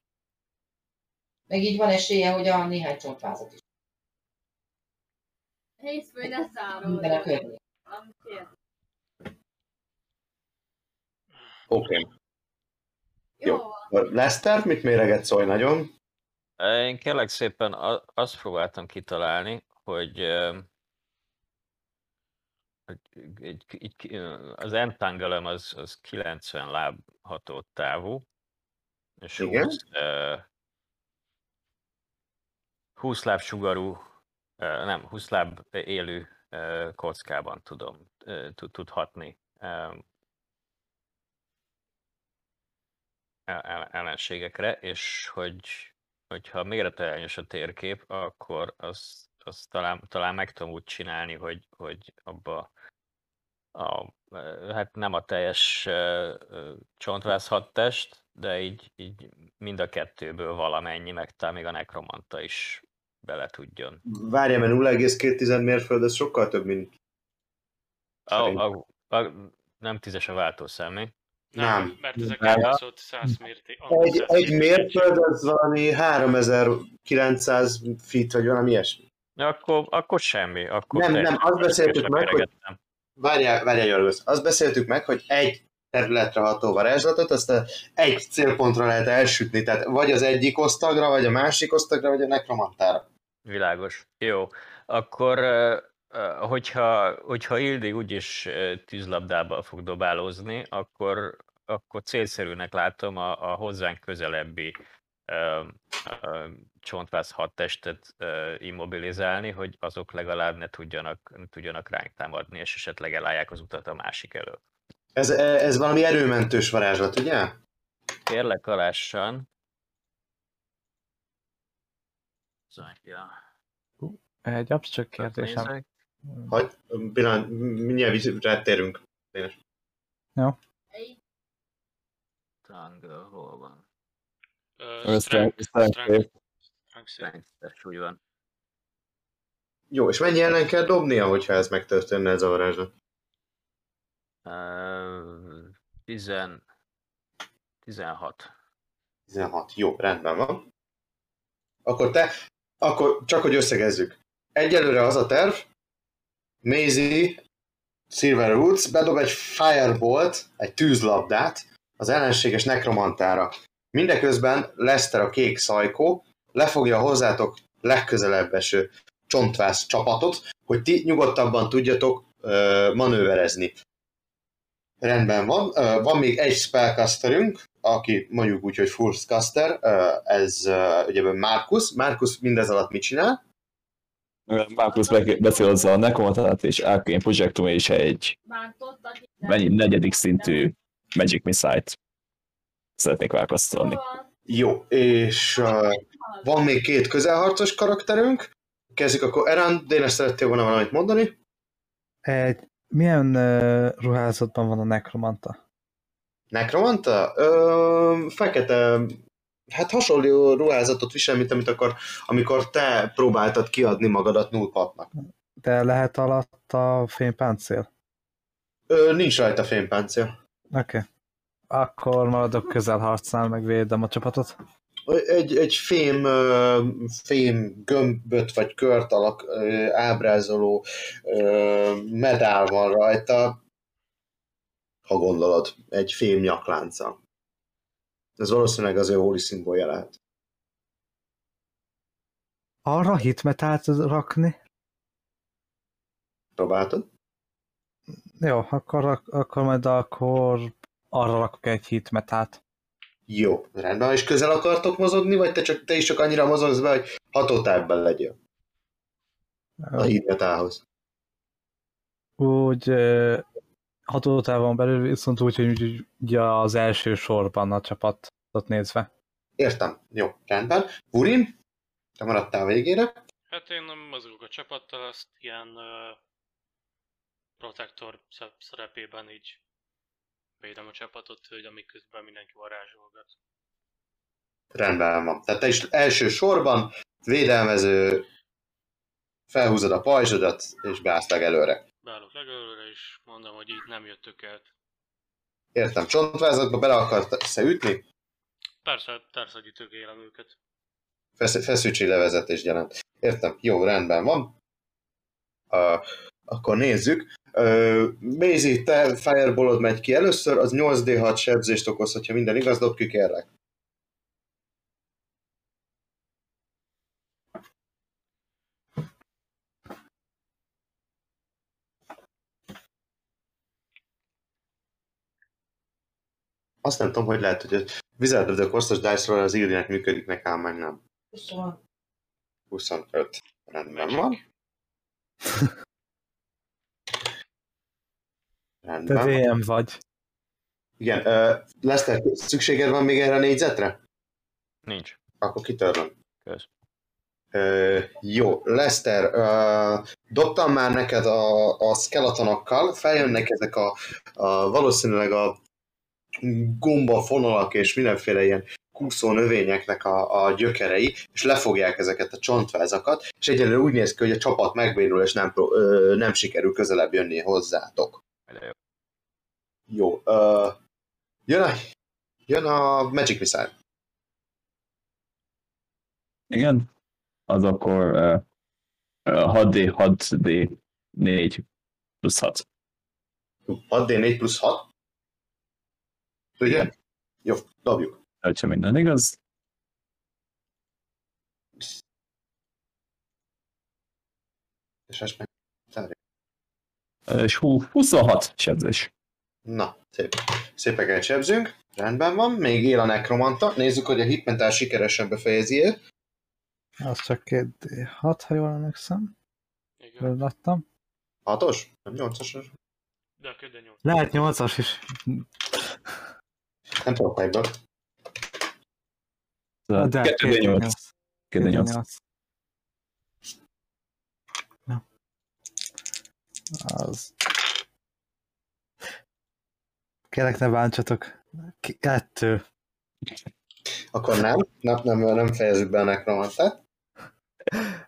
Meg így van esélye, hogy a néhány csontvázat is Hétfő ne zárod. minden a környék. Nem Oké. Jó Jó. van. Lester, mit méreget szólj nagyon? Én kérlek szépen azt próbáltam kitalálni, hogy, az entangelem az, az 90 láb ható távú, és Igen. 20, ö, 20 láb sugarú, nem, 20 láb élő kockában tudom, ö, tud, tud hatni ö, el- el- ellenségekre, és hogy hogyha méreteljes a térkép, akkor azt, azt talán, talán meg tudom úgy csinálni, hogy, hogy abba a, hát nem a teljes ö, ö, csontváz hat test, de így, így mind a kettőből valamennyi, meg talán még a nekromanta is bele tudjon. Várjál, mert 0,2 mérföld, ez sokkal több, mint... Szerintem. a, a, nem tízes a váltószám, mi? Nem. Mert ezek Nem. elbaszott 100 mérték. Egy, egy mérföld az valami 3900 feet, vagy valami ilyesmi. Akkor, akkor semmi. Akkor Nem, nem, azt beszéltük meg, hogy-. Várjál, várjál, Jorgos. Azt beszéltük meg, hogy egy területre ható varázslatot, azt a egy célpontra lehet elsütni, tehát vagy az egyik osztagra, vagy a másik osztagra, vagy a nekromantára. Világos. Jó. Akkor, hogyha, hogyha Ildi úgyis tűzlabdába fog dobálózni, akkor, akkor célszerűnek látom a, a hozzánk közelebbi ö, ö, csontváz hat testet ö, immobilizálni, hogy azok legalább ne tudjanak, ne tudjanak ránk támadni, és esetleg elállják az utat a másik elől. Ez, ez valami erőmentős varázslat, ugye? Kérlek alássan. Zajja. Egy absztrakt kérdésem. Hogy, pillanat, mindjárt rátérünk. Egy. Tangle, hol van? Ö, Strength- strength- strength úgy van. Jó, és mennyi ellen kell dobnia, hogyha ez megtörténne ez a varázslat? Uh, tizen... 16. 16. Jó, rendben van. Akkor te, akkor csak hogy összegezzük. Egyelőre az a terv, Maisie, Silver Roots bedob egy Firebolt, egy tűzlabdát az ellenséges nekromantára. Mindeközben Lester a kék szajkó lefogja hozzátok legközelebb eső csontvász csapatot, hogy ti nyugodtabban tudjatok ö, manőverezni. Rendben van. Ö, van még egy spellcasterünk, aki mondjuk úgy, hogy Fullcaster, ö, ez ö, ugye Markus. Markus mindez alatt mit csinál? Markus be- beszélozza a Necromatát és Arcane Projectum és egy mennyi, negyedik szintű Magic Missile-t szeretnék válkoztatni. Jó, és uh, van még két közelharcos karakterünk. Kezdjük akkor Eran, Dénes szerettél volna valamit mondani? Egy, milyen uh, ruházatban van a nekromanta? Nekromanta? Ö, fekete, hát hasonló ruházatot visel, mint amit akkor, amikor te próbáltad kiadni magadat nullpatnak. De lehet alatt a fénypáncél? Ö, nincs rajta fénypáncél. Oké. Okay. Akkor maradok közelharcnál, meg védem a csapatot. Egy, egy fém, fém gömböt vagy kört alak ábrázoló medál van rajta, ha gondolod, egy fém nyaklánca. Ez valószínűleg az ő holy szimbólja lehet. Arra hitmetált rakni? Próbáltad? Jó, akkor, akkor majd akkor arra rakok egy hitmetát. Jó, rendben. És közel akartok mozogni, vagy te, csak, te is csak annyira mozogsz be, hogy hatótávban legyél a hídmetához? úgy hatótávon belül viszont úgy, hogy ugye az első sorban a csapatot nézve. Értem. Jó, rendben. Burin, te maradtál végére. Hát én nem mozgok a csapattal, azt ilyen uh, protektor sze- szerepében így védem a csapatot, hogy amíg közben mindenki varázsolgat. Rendben van. Tehát te is első sorban védelmező, felhúzod a pajzsodat, és beállsz előre. Beállok legelőre, és mondom, hogy így nem jöttök el. Értem, csontvázatba bele akarsz ütni? Persze, hogy tökélem őket. Fesz- feszültséglevezetést jelent. Értem, jó, rendben van. Uh, akkor nézzük. Uh, Maisie, te fireballod megy ki először, az 8d6 sebzést okoz, hogyha minden igaz, dob ki kérlek. Azt nem tudom, hogy lehet, hogy Wizard of the Coast-os dice az írják működik, nekem meg nem. 20. 25. Rendben van. Te Rendben. DM vagy. Igen, uh, Lester, szükséged van még erre a négyzetre? Nincs. Akkor kitörlöm. Kösz. Uh, jó, Lester, uh, dobtam már neked a, a skeletonokkal, feljönnek ezek a, a valószínűleg a gomba fonalak és mindenféle ilyen kúszó növényeknek a, a gyökerei, és lefogják ezeket a csontvázakat, és egyelőre úgy néz ki, hogy a csapat megbénul, és nem, ö, nem sikerül közelebb jönni hozzátok. Jó. Jó. Uh, jön, a, jön a Magic Missile. Igen. Az akkor uh, 6D, 6D, 4 plusz 6. 6D4 plusz 6. Ugye? Jó, dobjuk. Ha minden igaz. És most meg... És hú, 26 sebzés. Na, szép. Szépeket sebzünk. Rendben van. Még él a nekromanta. Nézzük, hogy a hitmentál sikeresen befejezi -e. Az csak két D6, ha jól emlékszem. Igen. Láttam. Hatos? Nem nyolcasos? De a köde nyolc. Lehet 8-as is. Nem tudok megbe. De 2D8. 2D8. Ja. Az. Kérlek, ne bántsatok. Kettő. Akkor nem. Nem, nem, nem fejezzük be a nekromantát.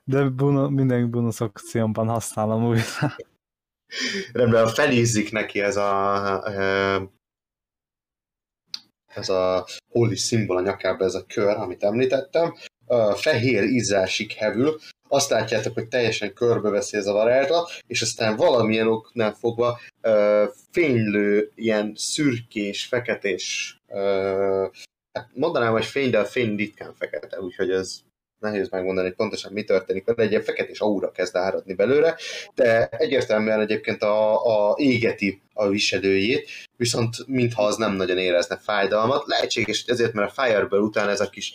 De bunu, minden bónusz akciómban használom újra. Rendben, felízzik neki ez a ö, ez a holy szimbol a nyakába, ez a kör, amit említettem. Fehér ízásig hevül, azt látjátok, hogy teljesen körbeveszi ez a varázslat, és aztán valamilyen oknál fogva ö, fénylő, ilyen szürkés, feketés, ö, hát mondanám, hogy fény, de a fény ritkán fekete, úgyhogy ez nehéz megmondani, hogy pontosan mi történik vele, egy ilyen feketés aura kezd áradni belőle, de egyértelműen egyébként a, a égeti a viselőjét, viszont mintha az nem nagyon érezne fájdalmat. Lehetséges, hogy ezért, mert a Fireball után ez a kis,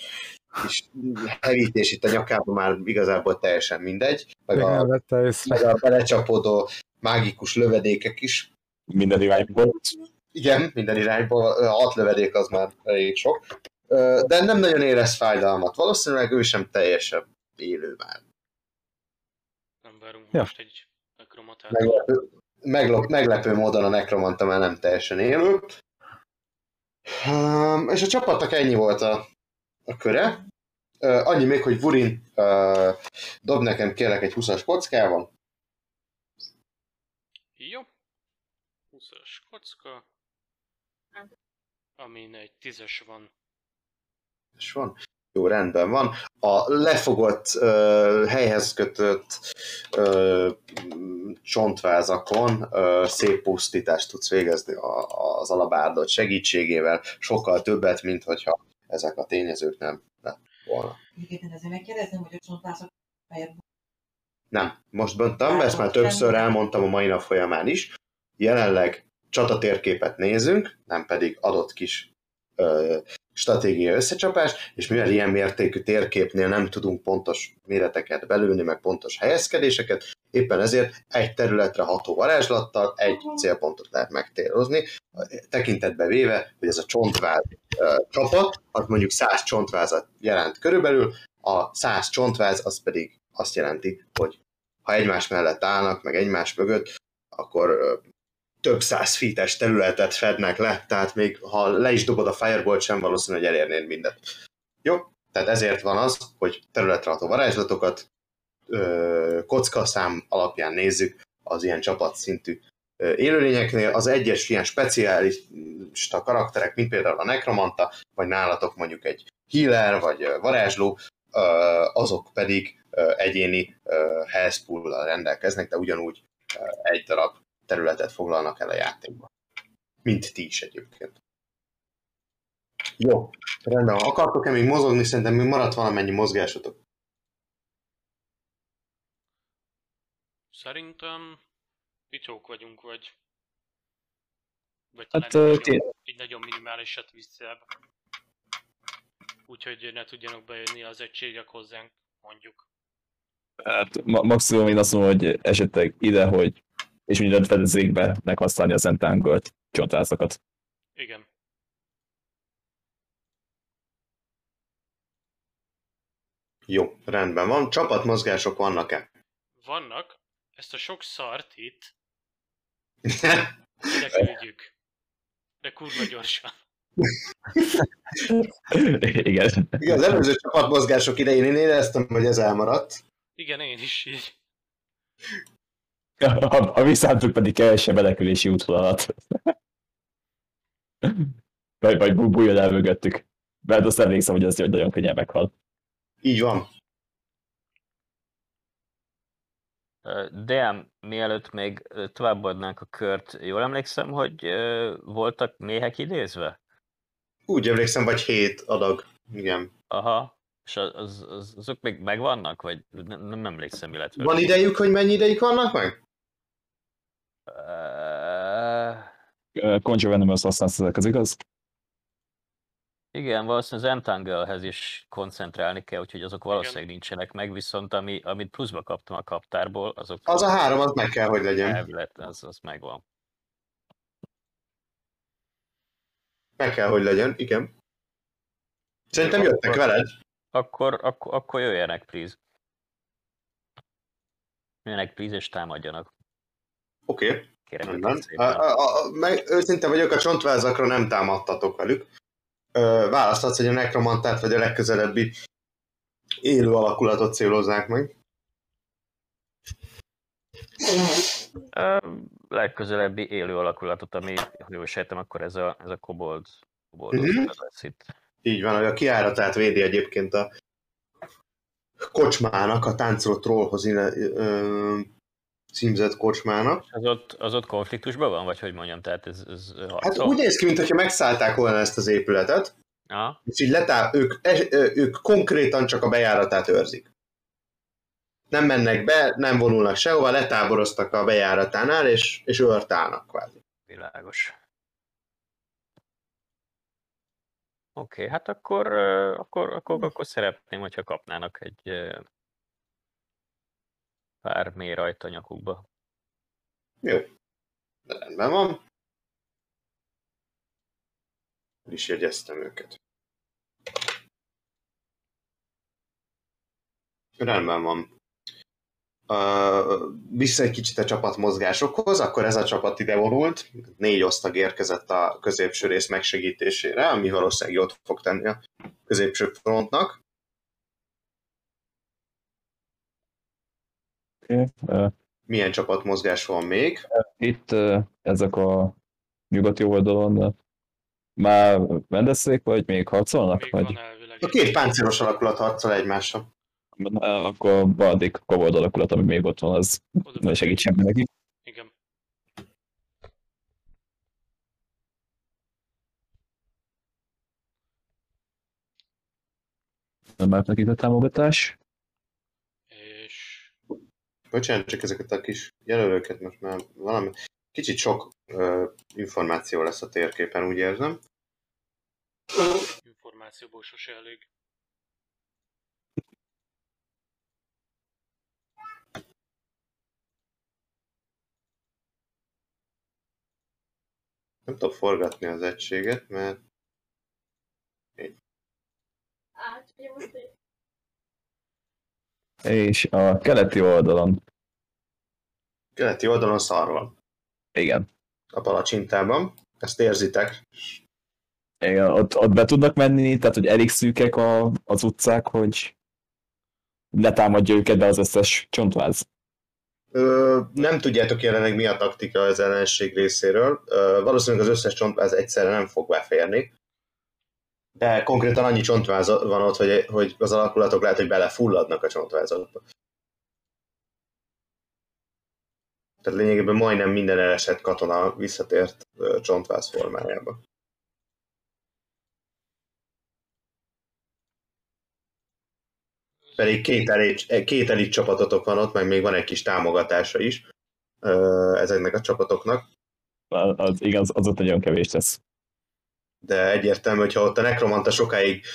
kis hevítés itt a nyakában már igazából teljesen mindegy, meg a, meg a belecsapódó mágikus lövedékek is. Minden irányból. Igen, minden irányból, hat lövedék az már elég sok. De nem nagyon érez fájdalmat. Valószínűleg ő sem teljesen élő már. Nem várunk Ja. most egy nekromatát. meglepő, meglop, meglepő módon a nekromanta már nem teljesen élő. Um, és a csapatnak ennyi volt a, a köre. Uh, annyi még, hogy Vurin uh, dob nekem kérlek egy 20-as kockával. Jó. 20-as kocka. Amin egy 10-es van. És van. Jó, rendben van. A lefogott, uh, helyhez kötött uh, csontvázakon uh, szép pusztítást tudsz végezni a, az alabárdot segítségével. Sokkal többet, mint hogyha ezek a tényezők nem lett volna. Egyébként ezért megkérdezem, hogy a csontvázak Nem, most böntöm, ezt már többször elmondtam a mai nap folyamán is. Jelenleg csatatérképet nézünk, nem pedig adott kis ö, stratégiai összecsapás, és mivel ilyen mértékű térképnél nem tudunk pontos méreteket belülni, meg pontos helyezkedéseket, éppen ezért egy területre ható varázslattal egy célpontot lehet megtérozni, tekintetbe véve, hogy ez a csontváz csapat, az mondjuk 100 csontvázat jelent körülbelül, a 100 csontváz az pedig azt jelenti, hogy ha egymás mellett állnak, meg egymás mögött, akkor több száz feet területet fednek le, tehát még ha le is dobod a firebolt sem, valószínű, hogy elérnéd mindent. Jó? Tehát ezért van az, hogy területre ható varázslatokat kockaszám alapján nézzük az ilyen csapatszintű élőlényeknél. Az egyes ilyen speciálista karakterek, mint például a nekromanta, vagy nálatok mondjuk egy healer, vagy varázsló, azok pedig egyéni health rendelkeznek, de ugyanúgy egy darab területet foglalnak el a játékban. Mint ti is egyébként. Jó, rendben. Akartok-e még mozogni? Szerintem még maradt valamennyi mozgásotok. Szerintem picsók vagyunk, vagy... Vagy Hát, talán egy, nagyon, egy nagyon minimálisat vissza. Úgyhogy ne tudjanak bejönni az egységek hozzánk, mondjuk. Hát ma- maximum én azt mondom, hogy esetleg ide, hogy és mindent fedezékbe meghasználni az entangled csontvázakat. Igen. Jó, rendben van. Csapatmozgások vannak-e? Vannak, ezt a sok szart itt ide küldjük. De kurva gyorsan. Igen. Igen, az előző csapatmozgások idején én éreztem, hogy ez elmaradt. Igen, én is így. A, a visszántuk pedig kevesebb menekülési útvonalat. Vagy, vagy bú- bújjon el mögöttük. Mert azt emlékszem, hogy az nagyon könnyen meghal. Így van. DM, mielőtt még továbbadnánk a kört, jól emlékszem, hogy voltak méhek idézve? Úgy emlékszem, vagy hét adag. Igen. Aha. És az, az, az, azok még megvannak? Vagy nem, nem emlékszem, illetve... Van idejük, hogy mennyi ideig vannak meg? Ö, Conjure Venomous használsz ezek, az igaz? igen, valószínűleg az Entanglehez is koncentrálni kell, úgyhogy azok valószínűleg nincsenek meg, viszont ami, amit pluszba kaptam a kaptárból, azok... Az a három, az meg kell, hogy legyen. Elvileg, az, az megvan. Meg kell, hogy legyen, igen. Szerintem Jó, jöttek akkor- veled. Akkor, akkor, akkor jöjjenek, please. Jöjjenek, please, és támadjanak. Oké, okay, Kérem őket A, a, a, meg őszinte vagyok, a csontvázakra nem támadtatok velük. Ö, választhatsz, hogy a nekromantát vagy a legközelebbi élő alakulatot célozzák meg. Ö, legközelebbi élő alakulatot, ami, ha jól sejtem, akkor ez a, ez a kobold, kobold Mhm. lesz itt. Így van, hogy a kiáratát védi egyébként a kocsmának, a táncoló trollhoz címzett kocsmának. Az ott, az ott konfliktusban van, vagy hogy mondjam, tehát ez, ez Hát harcol? úgy néz ki, mintha megszállták volna ezt az épületet, Aha. és így letá, ők, ők konkrétan csak a bejáratát őrzik. Nem mennek be, nem vonulnak sehova, letáboroztak a bejáratánál, és, és őrt állnak kvázi. Világos. Oké, okay, hát akkor, akkor, akkor, akkor szeretném, hogyha kapnának egy pár mély rajt a nyakukba. Jó. Rendben van. Is jegyeztem őket. Rendben van. Uh, vissza egy kicsit a csapat mozgásokhoz, akkor ez a csapat ide vonult, négy osztag érkezett a középső rész megsegítésére, ami valószínűleg jót fog tenni a középső frontnak. Okay. Milyen csapatmozgás van még? itt ezek a nyugati oldalon már rendezték, vagy még harcolnak? Még vagy? A két páncélos alakulat harcol egymással. Akkor Baldik kobold alakulat, ami még ott van, az Oda ne segítsen neki. Igen. Nem már nekik a támogatás. Bocsánat, csak ezeket a kis jelölőket most már valami... Kicsit sok ö, információ lesz a térképen, úgy érzem. információból sose elég. Nem tudom forgatni az egységet, mert Hát, ugye most egy És a keleti oldalon, keleti oldalon szar van. igen, A palacsintában. Ezt érzitek. igen ott, ott be tudnak menni, tehát hogy elég szűkek a, az utcák, hogy letámadja őket be az összes csontváz. Ö, nem tudjátok jelenleg mi a taktika az ellenség részéről. Ö, valószínűleg az összes csontváz egyszerre nem fog beférni. De konkrétan annyi csontváz van ott, hogy, hogy az alakulatok lehet, hogy belefulladnak a csontvázokba. Tehát lényegében majdnem minden elesett katona visszatért csontváz formájába. Pedig két elit, két elit csapatotok van ott, meg még van egy kis támogatása is ezeknek a csapatoknak. Az, igen, az, az ott nagyon kevés lesz. De egyértelmű, hogyha ott a nekromanta sokáig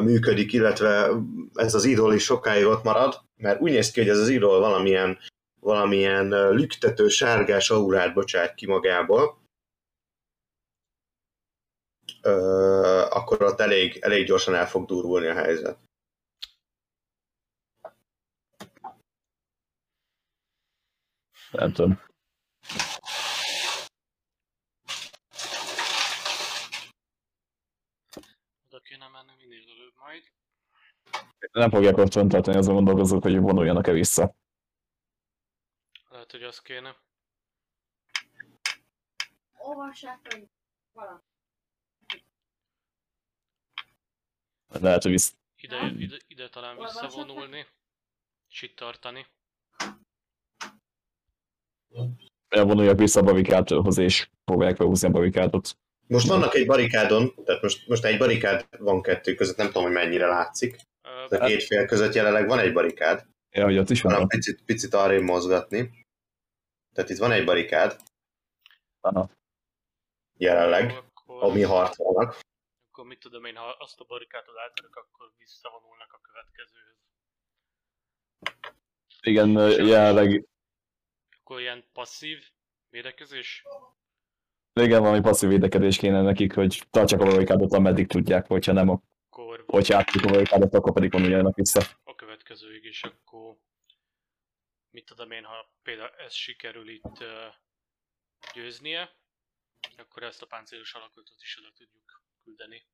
működik, illetve ez az idol is sokáig ott marad, mert úgy néz ki, hogy ez az idol valamilyen, valamilyen lüktető, sárgás aurát bocsát ki magából, akkor ott elég, elég gyorsan el fog durvulni a helyzet. Nem tudom. Oda kéne menni minél előbb majd. Nem fogják ott tartani, azon gondolkozok, hogy vonuljanak-e vissza. Lehet, hogy az kéne. olvassák meg valami. Lehet, hogy vissza. Ide, ide, ide talán visszavonulni. És itt tartani. Elvonuljak vissza a barikádhoz, és próbálják felhúzni a barikádot. Most vannak egy barikádon, tehát most, most egy barikád van kettő között, nem tudom, hogy mennyire látszik. A két fél között jelenleg van egy barikád, Ja, hogy ott is van van. picit, picit arrébb mozgatni. Tehát itt van egy barikád, Aha. jelenleg, akkor, ami harcolnak. akkor mit tudom én, ha azt a barikádot átörök, akkor visszavonulnak a következőhöz. Igen, jelenleg Akkor ilyen passzív védekezés? Igen, valami passzív védekedés kéne nekik, hogy tartsák a barikádot, ameddig tudják, hogyha nem, Akkor hogyha átjuk a barikádot, akkor pedig vonuljanak vissza. a következőig is, akkor mit tudom én, ha például ez sikerül itt győznie, akkor ezt a páncélos alakulatot is oda tudjuk küldeni.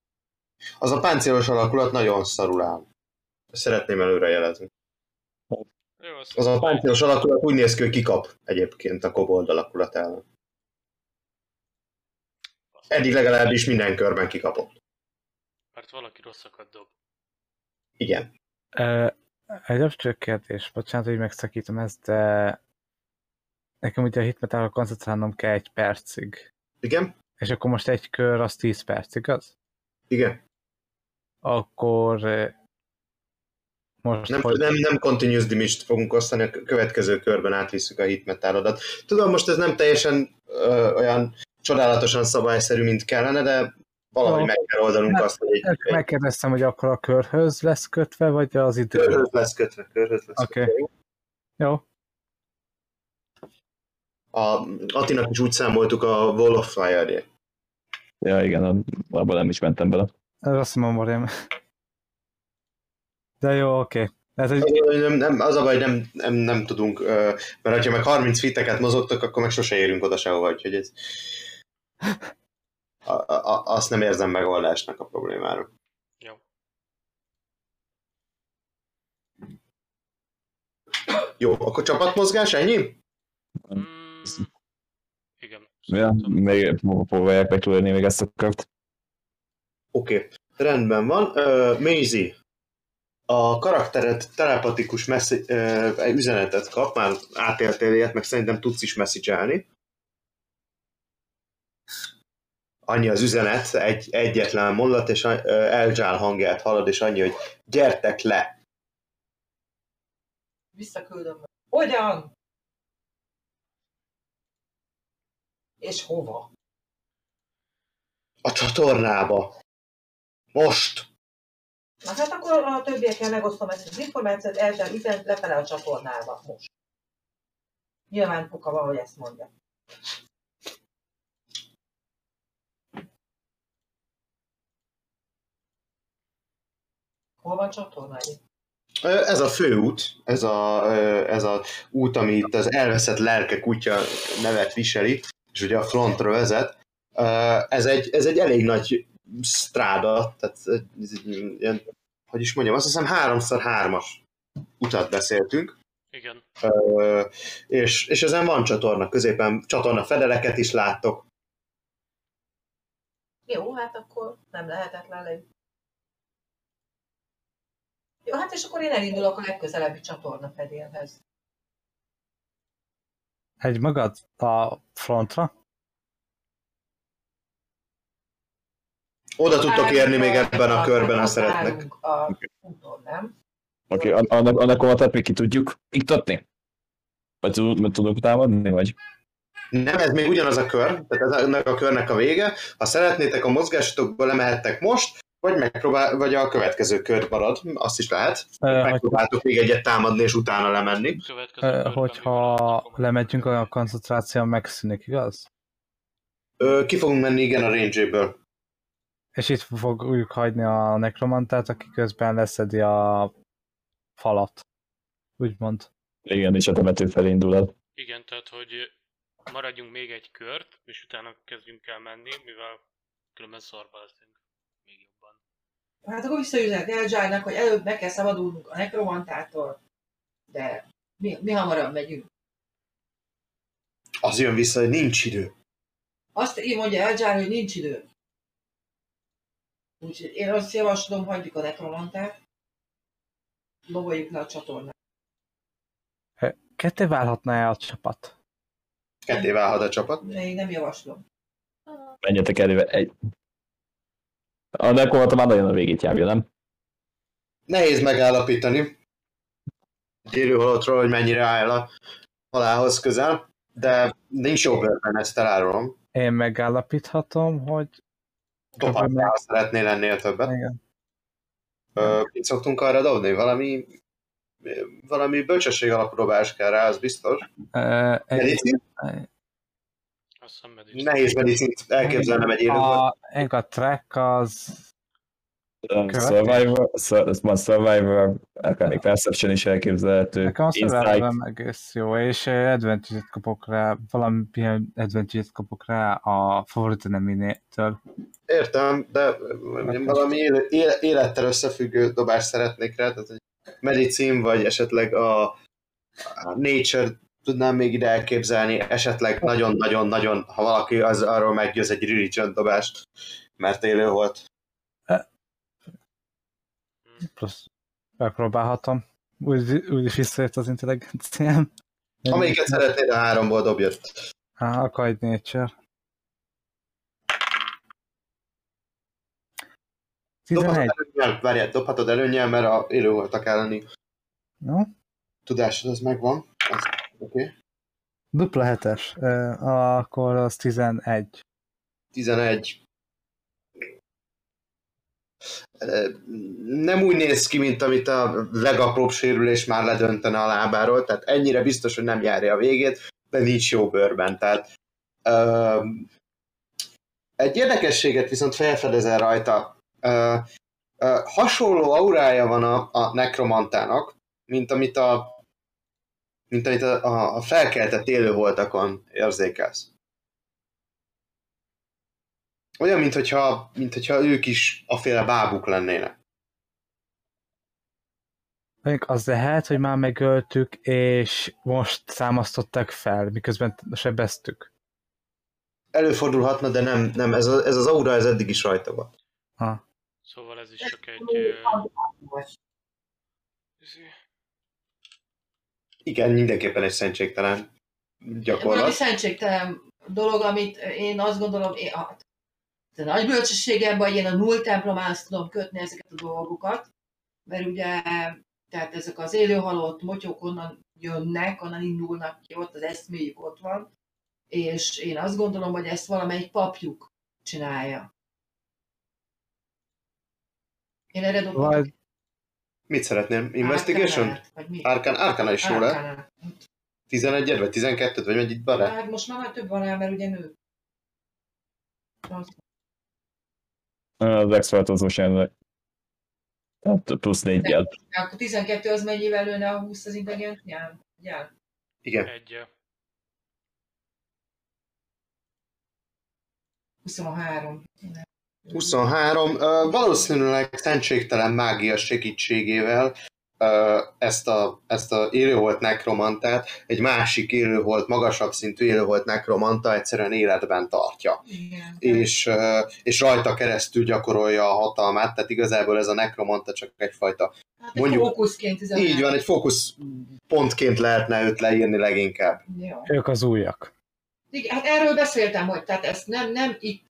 Az a páncélos alakulat nagyon szarul áll. Szeretném előrejelezni. Jó, azt Az a páncélos alakulat úgy néz ki, hogy kikap egyébként a kobold alakulat ellen. Eddig legalábbis minden körben kikapott. Mert valaki rosszakat dob. Igen. Ö, Egy absztrakt kérdés, bocsánat, hogy megszakítom ezt, de nekem ugye a hitmetára koncentrálnom kell egy percig. Igen? És akkor most egy kör az 10 perc, igaz? Igen. Akkor most Nem, hogy... nem, nem continuous damage fogunk osztani, a következő körben átvisszük a hitmetálodat. Tudom, most ez nem teljesen ö, olyan csodálatosan szabályszerű, mint kellene, de valahogy meg kell oldanunk Nem, azt, hogy egy, Megkérdeztem, hogy akkor a körhöz lesz kötve, vagy az idő? körhöz lesz kötve, körhöz lesz Oké. kötve. Jó. A Atinak is úgy számoltuk a Wall of Fire-ért. Ja, igen, abban nem is mentem bele. Ez azt mondom, De jó, oké. Ez egy... Nem, nem, az a baj, nem, nem, nem tudunk, mert ha meg 30 fiteket mozogtak, akkor meg sose érünk oda sehova, úgyhogy ez... A, a, azt nem érzem megoldásnak a problémára. Jó. Jó, akkor csapatmozgás, ennyi? Mm, igen. Ja, még próbálják megtudni még ezt a kört. Oké, okay. rendben van. Uh, Maisie, a karaktered telepatikus messzi, uh, üzenetet kap, már átéltél ilyet, meg szerintem tudsz is messzicsálni. Annyi az üzenet, egy, egyetlen mondat, és Elzsál hangját hallod, és annyi, hogy gyertek le. Visszaküldöm. Hogyan? És hova? A csatornába. Most. Na hát akkor a többiekkel megosztom ezt az információt, eltel üzenet lefele a csatornába most. Nyilván Puka valahogy ezt mondja. Hol van? Ö, Ez a főút, ez a, ez a út, ami itt az elveszett lelke kutya nevet viseli, és ugye a frontra vezet. Ez egy, ez egy elég nagy stráda, tehát ez egy ilyen, hogy is mondjam, azt hiszem háromszor hármas utat beszéltünk, Igen. Ö, és, és ezen van csatorna középen, csatorna fedeleket is láttok. Jó, hát akkor nem lehetetlen le. Jó, hát és akkor én elindulok a legközelebbi csatorna fedélhez. Egy magad a frontra? Oda tudtok érni még ebben a körben, ha szeretnek. A úton, nem? Oké, okay, annak, annak a még ki tudjuk iktatni? Vagy tud- vagy tudunk támadni, vagy? Nem, ez még ugyanaz a kör, tehát ez ennek a körnek a vége. Ha szeretnétek a mozgásotokból lemehettek most, vagy megpróbál, vagy a következő kör marad, azt is lehet. Ö, hogy, Megpróbáltok még egyet támadni, és utána lemenni. Ö, hogyha lemegyünk, a koncentráció megszűnik, igaz? Ö, ki fogunk menni, igen, a range-ből. És itt fogjuk hagyni a nekromantát, aki közben leszedi a falat. Úgymond. Igen, és a temető felé indul el. Igen, tehát hogy maradjunk még egy kört, és utána kezdjünk el menni, mivel különben szarba leszünk. Hát akkor visszaüzenek Elzsájnak, hogy előbb meg kell szabadulnunk a nekromantától, de mi, mi hamarabb megyünk. Az jön vissza, hogy nincs idő. Azt így mondja Elzsár, hogy nincs idő. Úgyhogy én azt javaslom, hagyjuk a nekromantát, loboljuk le a csatornát. Ketté válhatna-e a csapat? Ketté válhat a csapat. Én nem javaslom. Menjetek előre. Egy... A nekomata már nagyon a végét járja, nem? Nehéz megállapítani egy élő halottról, hogy mennyire áll a halálhoz közel, de nincs jó bőrben, ezt elárulom. Én megállapíthatom, hogy... Topáztál, ha szeretnél ennél többet. Igen. Ö, Mit szoktunk arra dobni? Valami, valami bölcsesség alapróbás kell rá, az biztos. Ö, egy? Azt hiszem medicin. Nehéz medicint elképzelnem egy élő a, track az... Következő. Survivor, Sur- ez van Survivor, akár még Perception is elképzelhető. Nekem a Insight, survival egész jó, és advantage-et kapok rá, valamilyen advantage-et kapok rá a favorit eneminétől. Értem, de valami éle- éle- élettel összefüggő dobást szeretnék rá, tehát egy medicin, vagy esetleg a, a nature tudnám még ide elképzelni, esetleg nagyon-nagyon-nagyon, ha valaki az arról meggyőz egy religion dobást, mert élő volt. Plusz megpróbálhatom. Úgy, úgy is visszajött az intelligenciám. Amelyiket szeretnéd, a háromból dobjad. Á, akkor egy nature. 11. Dobhatod előnyel, várjál, dobhatod előnyel, mert a élő voltak elleni Jó? tudásod, az megvan. Az, Oké. Okay. Dupla hetes. Akkor az 11. 11. Ö, Nem úgy néz ki, mint amit a legapróbb sérülés már ledöntene a lábáról, tehát ennyire biztos, hogy nem járja a végét, de nincs jó bőrben. Tehát, ö, egy érdekességet viszont felfedezel rajta. Ö, ö, hasonló aurája van a, a nekromantának, mint amit a mint amit a, a, a felkeltett élővoltakon érzékelsz. Olyan, mint hogyha, mint hogyha ők is a féle bábuk lennének. Mondjuk az lehet, hogy már megöltük, és most számasztották fel, miközben sebeztük. Előfordulhatna, de nem, nem ez, a, ez az aura ez eddig is rajta van. Ha. Szóval ez is csak egy... ö, izé, Igen, mindenképpen egy szentségtelen gyakorlat. szentségtelen dolog, amit én azt gondolom, én, a, a nagy bölcsességemben, hogy én a null templomához tudom kötni ezeket a dolgokat, mert ugye, tehát ezek az élőhalott motyók onnan jönnek, onnan indulnak ki, ott az eszméjük ott van, és én azt gondolom, hogy ezt valamelyik papjuk csinálja. Én erre dobok. Mit szeretnél? Investigation? Arcana, Arcana is jó lehet. Arcanát. 11 vagy 12 vagy mennyit van rá? Hát most már, már több van rá, mert ugye nő. Az expertozós jelenleg. Tehát plusz négyel. Akkor 12 az mennyivel lőne a 20 az intelligencián? Ugye? Igen. Egy. 23. 23. Uh, valószínűleg szentségtelen mágia segítségével uh, ezt a, ezt a élőholt nekromantát egy másik élőholt, magasabb szintű élőholt nekromanta egyszerűen életben tartja. Igen. És, uh, és rajta keresztül gyakorolja a hatalmát, tehát igazából ez a nekromanta csak egyfajta. Hát mondjuk- mondjuk, fókuszként üzemelni. Így van, egy fókusz pontként lehetne őt leírni leginkább. Jó. ők az újak. Igen, hát erről beszéltem, hogy tehát ezt nem, nem itt,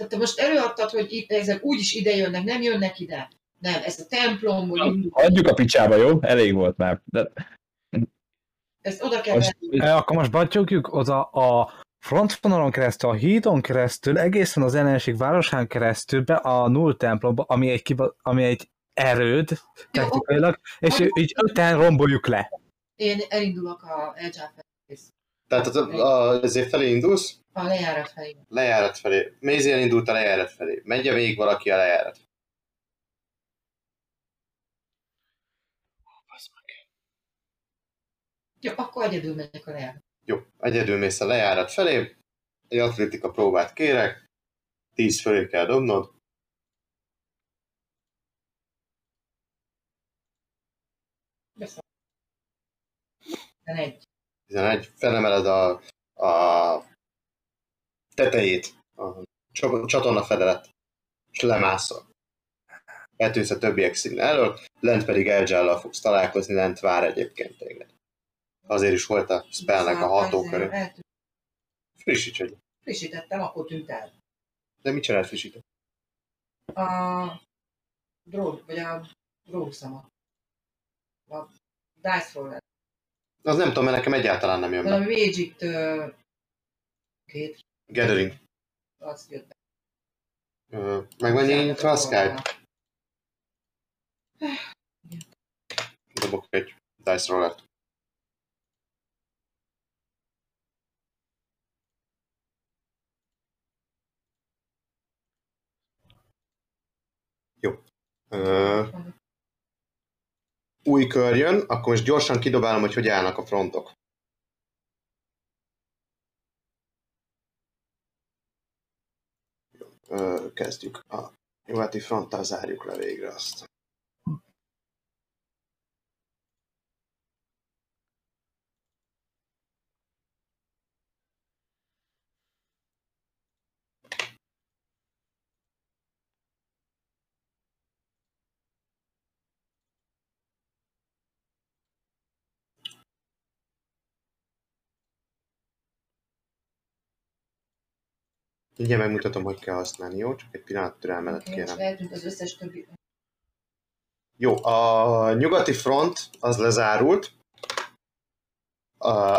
tehát te most előadtad, hogy itt, ezek úgyis ide jönnek, nem jönnek ide. Nem, ez a templomból indul. Hagyjuk a picsába, jó? Elég volt már. De Ezt oda kell most, venni. E, Akkor most batyogjuk oda a frontvonalon keresztül, a hídon keresztül, egészen az ellenség városán keresztül be a null templomba, ami egy, kiba, ami egy erőd technikailag, és Oké. így öten romboljuk le. Én elindulok a Eldzsár felé, Tehát a, a, ezért felé indulsz, a lejárat felé. lejárat felé. Mézi elindult a lejárat felé. Megy még valaki a lejárat. Jó, akkor egyedül megyek a lejárat. Jó, egyedül mész a lejárat felé. Egy atlétika próbát kérek. 10 fölé kell dobnod. Beszél. egy. 11. Felemeled a, a tetejét, a csa- csatorna fedelet, és lemászol. Eltűnsz a többiek színe elől, lent pedig Eljállal fogsz találkozni, lent vár egyébként téged. Azért is volt a spellnek a hatóköré. Frissíts egy. Frissítettem, akkor tűnt el. De mit csinált frissített? A drog, vagy a drógszama. A dice roller. Az nem tudom, mert nekem egyáltalán nem jön be. Valami Magic két, Gathering. az jött be. Ö, Meg van nyitva a Skype. Dobok egy dice rollert. Jó. Új kör jön, akkor most gyorsan kidobálom, hogy hogy állnak a frontok. Jó, kezdjük. A nyugati fronttal zárjuk le végre azt. Mindjárt megmutatom, hogy kell használni, jó? Csak egy pillanat és kérem. eltűnt az összes többi. Jó, a nyugati front az lezárult.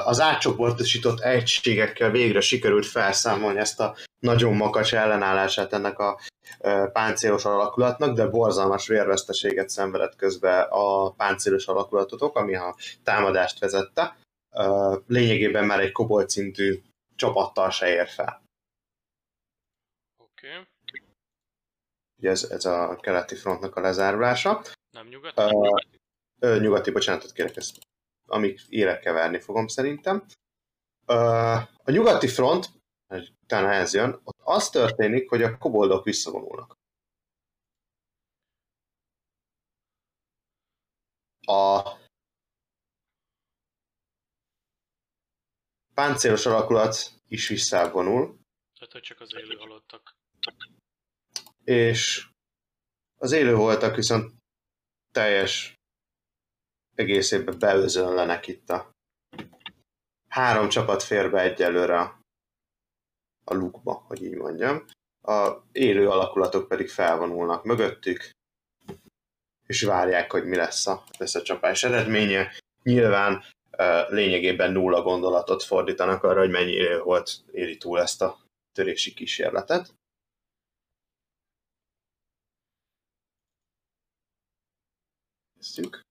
Az átcsoportosított egységekkel végre sikerült felszámolni ezt a nagyon makacs ellenállását ennek a páncélos alakulatnak, de borzalmas vérveszteséget szenvedett közben a páncélos alakulatotok, ami a támadást vezette. Lényegében már egy kobolt szintű csapattal se ér fel. Okay. Ugye ez, ez a keleti frontnak a lezárulása. Nem nyugat? Ö, Ö, nyugati, bocsánatot kérek, ezt amíg élek keverni fogom szerintem. Ö, a nyugati front, utána ez jön, ott az történik, hogy a koboldok visszavonulnak. A páncélos alakulat is visszavonul, Tehát, hogy csak az élő halottak. És az élő voltak viszont teljes egészében beözönlenek itt a három csapat fér be egyelőre a, a lukba, hogy így mondjam. A élő alakulatok pedig felvonulnak mögöttük, és várják, hogy mi lesz a, lesz a csapás eredménye. Nyilván lényegében nulla gondolatot fordítanak arra, hogy mennyi élő volt éli túl ezt a törési kísérletet. Nézzük.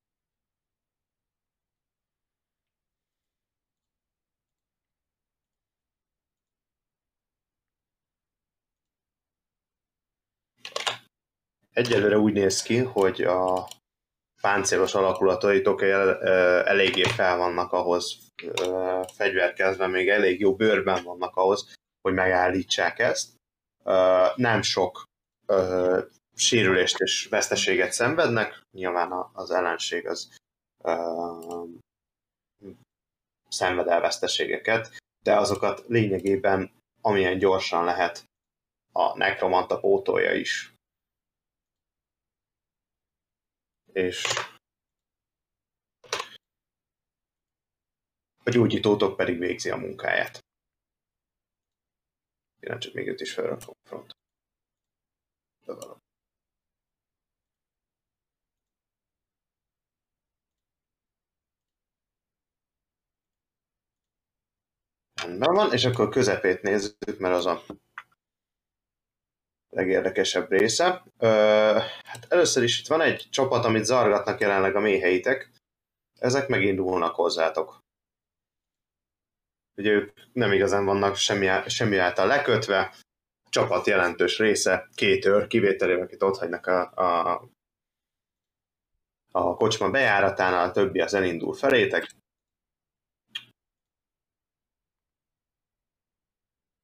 Egyelőre úgy néz ki, hogy a páncélos alakulataitok el, eléggé fel vannak ahhoz, fegyverkezve, még elég jó bőrben vannak ahhoz, hogy megállítsák ezt. Nem sok sérülést és veszteséget szenvednek, nyilván az ellenség az ö, szenved el veszteségeket, de azokat lényegében amilyen gyorsan lehet a nekromanta pótolja is. És a gyógyítótok pedig végzi a munkáját. Én csak még őt is felrakom front. Rendben van, és akkor közepét nézzük, mert az a legérdekesebb része. Ö, hát először is itt van egy csapat, amit zargatnak jelenleg a méheitek. Ezek megindulnak hozzátok. Ugye ők nem igazán vannak semmi, semmi által lekötve. A csapat jelentős része, két őr, kivételével, akit ott hagynak a, a, a kocsma bejáratánál, a többi az elindul felétek.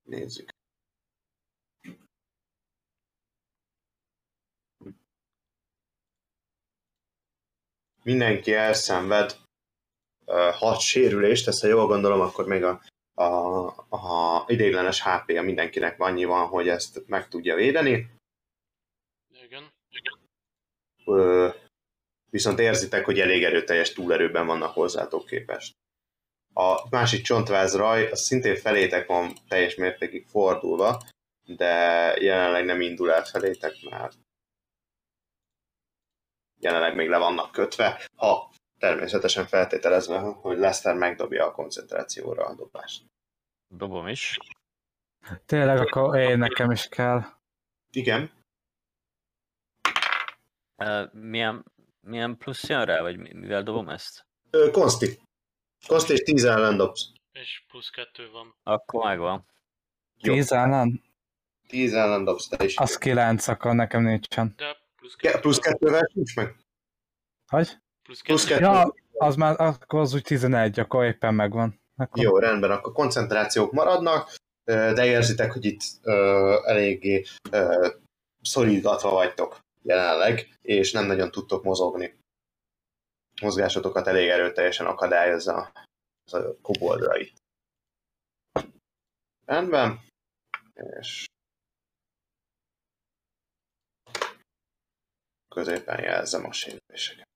Nézzük. Mindenki elszenved ö, hat sérülést, ezt ha jól gondolom, akkor még a, a, a ideiglenes HP-ja mindenkinek annyi van, hogy ezt meg tudja védeni. Igen. Ö, viszont érzitek, hogy elég erőteljes túlerőben vannak hozzátok képest. A másik csontváz raj, az szintén felétek van teljes mértékig fordulva, de jelenleg nem indul el felétek, mert jelenleg még le vannak kötve, ha természetesen feltételezve, hogy Lester megdobja a koncentrációra a dobást. Dobom is. Tényleg, akkor én nekem is kell. Igen, Uh, milyen, milyen plusz jön rá, vagy mi- mivel dobom ezt? Konsti. Konsti és 10 ellen dobsz. És plusz kettő van. Akkor megvan. Jó. Tíz ellen? 10 ellen dobsz te is. Az kilenc, akkor nekem nincsen. De plusz Ke- kettő. plusz kettővel sincs meg? Hogy? Plusz plusz kettő. kettő. Ja, az már, akkor az úgy 11, akkor éppen megvan. Akkor Jó, rendben, akkor koncentrációk maradnak, de érzitek, hogy itt ö, eléggé ö, szorítgatva vagytok jelenleg, és nem nagyon tudtok mozogni. Mozgásotokat elég erőteljesen akadályozza az a koboldra itt. Rendben, és középen jelzem a sérüléseket.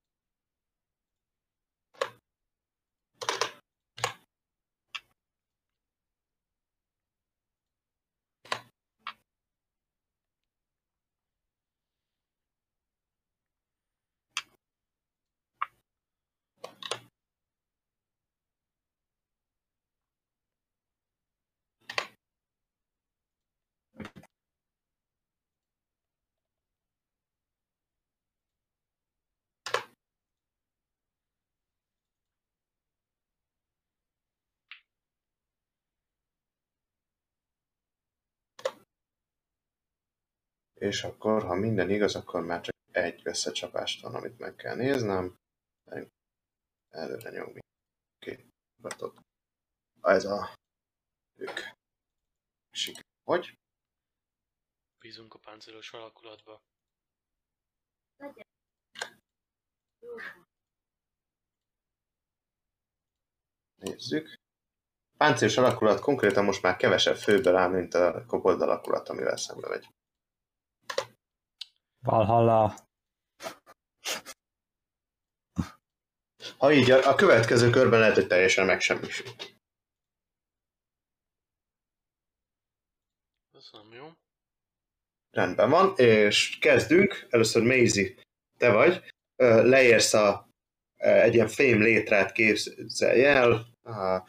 És akkor, ha minden igaz, akkor már csak egy összecsapást van, amit meg kell néznem. Előre nyomni. Oké, okay. Ez a... ők. Siker. Hogy? Bízunk a páncélos alakulatba. Nézzük. Páncélos alakulat konkrétan most már kevesebb főből áll, mint a kobold alakulat, amivel szembe megy. Valhalla. Ha így, a a következő körben lehet, hogy teljesen megsemmisül. Köszönöm, jó? Rendben van, és kezdünk. Először Maisie, te vagy. Leérsz a, egy ilyen fém létrát képzelj el, a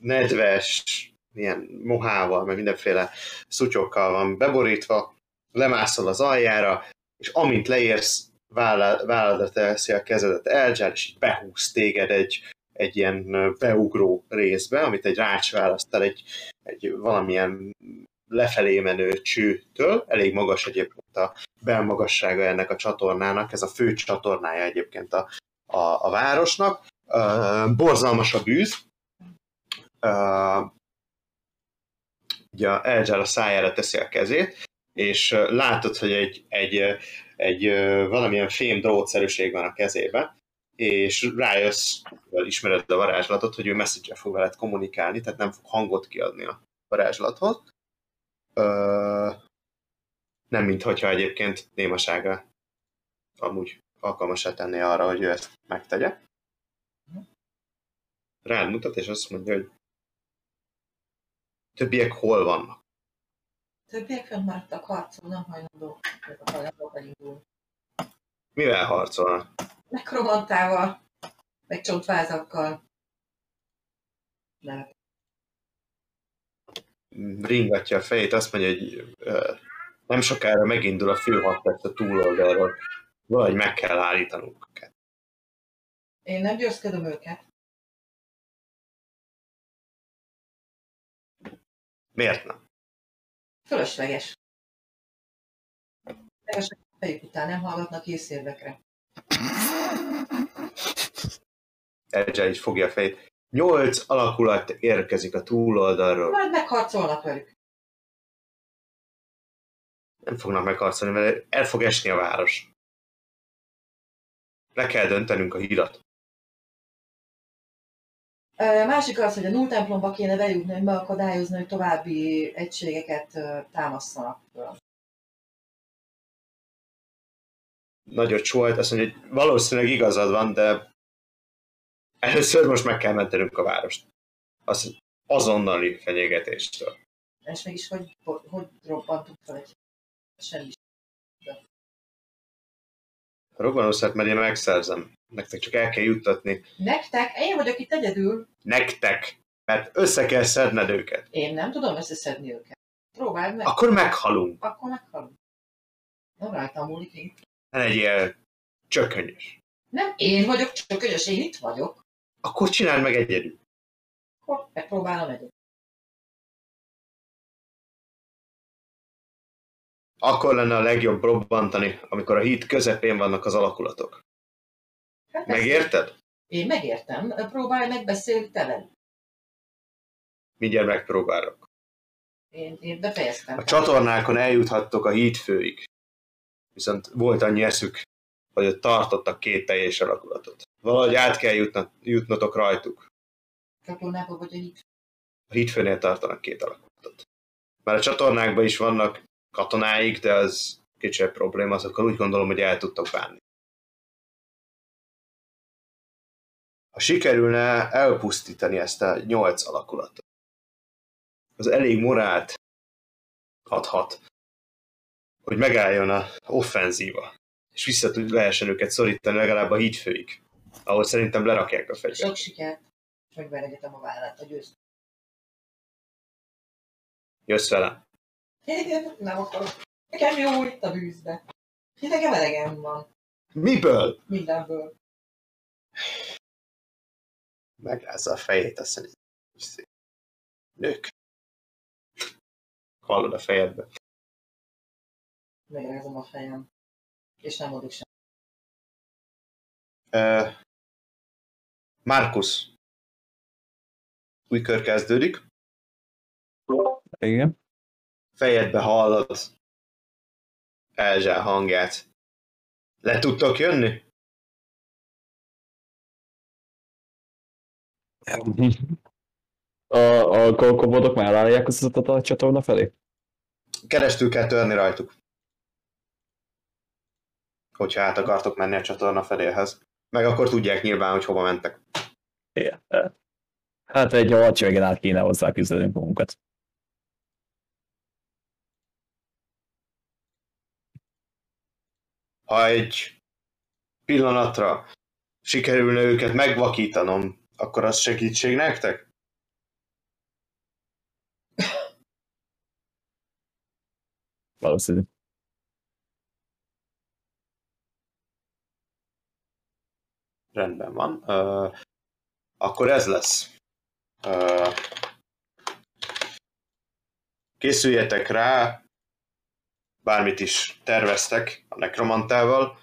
nedves, ilyen mohával, meg mindenféle szutyokkal van beborítva, lemászol az aljára, és amint leérsz, válladra teszi a kezedet Elzsár, és így behúz téged egy, egy ilyen beugró részbe, amit egy rács választ el egy, egy valamilyen lefelé menő csőtől, elég magas egyébként a belmagassága ennek a csatornának, ez a fő csatornája egyébként a, a, a városnak. Uh, borzalmas a bűz. Uh, ugye Elzsár a szájára teszi a kezét, és látod, hogy egy, egy, egy valamilyen fém drótszerűség van a kezébe, és rájössz, ismered a varázslatot, hogy ő message fog veled kommunikálni, tehát nem fog hangot kiadni a varázslathoz. Ö, nem mint hogyha egyébként némasága amúgy alkalmasá tenné arra, hogy ő ezt megtegye. Rád mutat, és azt mondja, hogy többiek hol vannak. Többiek fönn maradtak harcol, nem hajlandó. Meg a hajlandók elindul. Mivel harcolnak? Nekromantával, meg csontvázakkal. Nem. ringatja a fejét, azt mondja, hogy nem sokára megindul a főhadtest a túloldalról. Valahogy meg kell állítanunk őket. Én nem győzködöm őket. Miért nem? Fölösleges. A fejük után nem hallgatnak észérvekre. Elzsá így fogja a fejét. Nyolc alakulat érkezik a túloldalról. Majd megharcolnak velük. Nem fognak megharcolni, mert el fog esni a város. Le kell döntenünk a hírat. Másik az, hogy a null templomba kéne bejutni, hogy megakadályozni, hogy további egységeket ö, támasszanak föl. Nagyot csólt, azt mondja, hogy valószínűleg igazad van, de először most meg kell mentenünk a várost. Az azonnali fenyegetéstől. És mégis hogy, hogy, hogy robbantuk fel egy semmi. A robbanószert mert én megszerzem. Nektek csak el kell juttatni. Nektek? Én vagyok itt egyedül. Nektek! Mert össze kell szedned őket. Én nem tudom összeszedni őket. Próbáld meg, Akkor meghalunk. akkor meghalunk. Nem rajtam múlik én. Ne legyél csökönyös. Nem én vagyok csak könyös, én itt vagyok. Akkor csináld meg egyedül. Akkor megpróbálom egyedül. Akkor lenne a legjobb robbantani, amikor a híd közepén vannak az alakulatok. Hát. Megérted? Én megértem. Próbálj megbeszélni te. Mindjárt megpróbálok. Én, én befejeztem. A csatornákon eljuthattok a hídfőig. Viszont volt annyi eszük, hogy ott tartottak két teljes alakulatot. Valahogy át kell jutnot, jutnotok rajtuk. Csatornába vagy a híd. A hídfőnél tartanak két alakulatot. Már a csatornákban is vannak katonáik, de az kicsit probléma, azokkal úgy gondolom, hogy el tudtok bánni. Ha sikerülne elpusztítani ezt a nyolc alakulatot, az elég morált hathat, hogy megálljon a offenzíva, és vissza tud lehessen őket szorítani legalább a hídfőig, ahol szerintem lerakják a fegyvert. Sok sikert. És megveregetem a vállát a győzt. Jössz velem. Én nem akarok. Nekem jó itt a bűzbe. Nekem elegem van. Miből? Mindenből. Megrázza a fejét, azt mondja, "Szép. nők. Hallod a fejedbe. Megrázom a fejem. És nem adok sem. Uh, Markus. Új kör kezdődik. Igen. Fejedbe hallod Elzsá hangját. Le tudtok jönni? A, a kolkobodok már állják az a csatorna felé? Keresztül kell törni rajtuk. Hogyha át akartok menni a csatorna fedélhez. Meg akkor tudják nyilván, hogy hova mentek. Igen. Hát egy hadseregen át kéne hozzá küzdenünk magunkat. Ha egy pillanatra sikerülne őket megvakítanom, akkor az segítség nektek? Valószínű. Rendben van. Ö, akkor ez lesz. Ö, készüljetek rá, bármit is terveztek a nekromantával,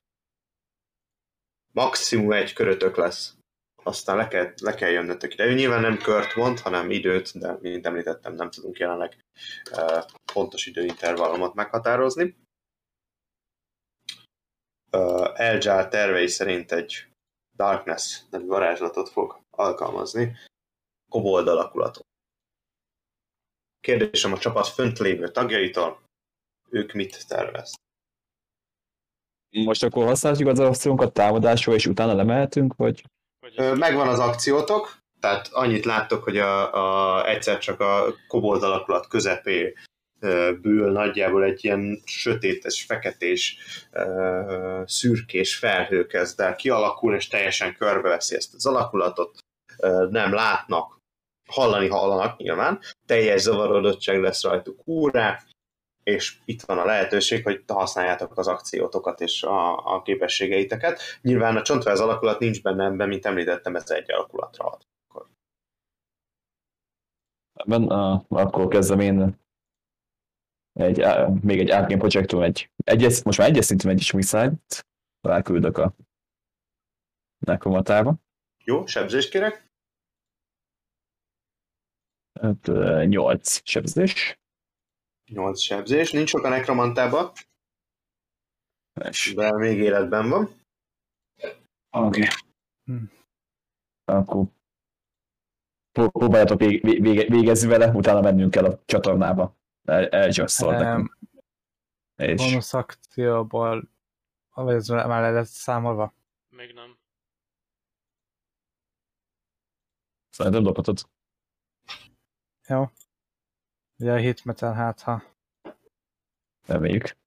maximum egy körötök lesz. Aztán le kell, le kell jönnötök ide. Ő nyilván nem kört mond, hanem időt, de mint említettem, nem tudunk jelenleg uh, pontos időintervallumot meghatározni. Eljar tervei szerint egy Darkness nevű varázslatot fog alkalmazni, kobold alakulatot. Kérdésem a csapat fönt lévő tagjaitól, ők mit tervez? Most akkor használjuk az akciónkat támadásra, és utána lemehetünk, vagy? Megvan az akciótok, tehát annyit láttok, hogy a, a, egyszer csak a kobold alakulat közepé ből nagyjából egy ilyen sötétes, feketés, szürkés felhő kezd el kialakul, és teljesen körbeveszi ezt az alakulatot. Nem látnak, hallani hallanak nyilván, teljes zavarodottság lesz rajtuk úrá, és itt van a lehetőség, hogy használjátok az akciótokat és a, a képességeiteket. Nyilván a csontváz alakulat nincs benne ebben, mint említettem, ez egy alakulatra ad. Ebben, uh, akkor kezdem én egy, uh, még egy Arcane Projectum, egy, egyes, most már egyes szintű egy miszájt ráküldök a nekromatába. Jó, sebzést kérek. Hát, uh, 8 sebzés. 8 sebzés. Nincs sok a nekromantában, És, de még életben van. Oké. Hm. Akkor pró- próbáljátok vég, vége, végezni vele, utána mennünk kell a csatornába. El, elgyasszol Em, nekünk. És Bonus akcióból, vagy ez már le lett számolva? Még nem. szerintem dobhatod. Jó. Ugye a hit metal hát ha. Reméljük.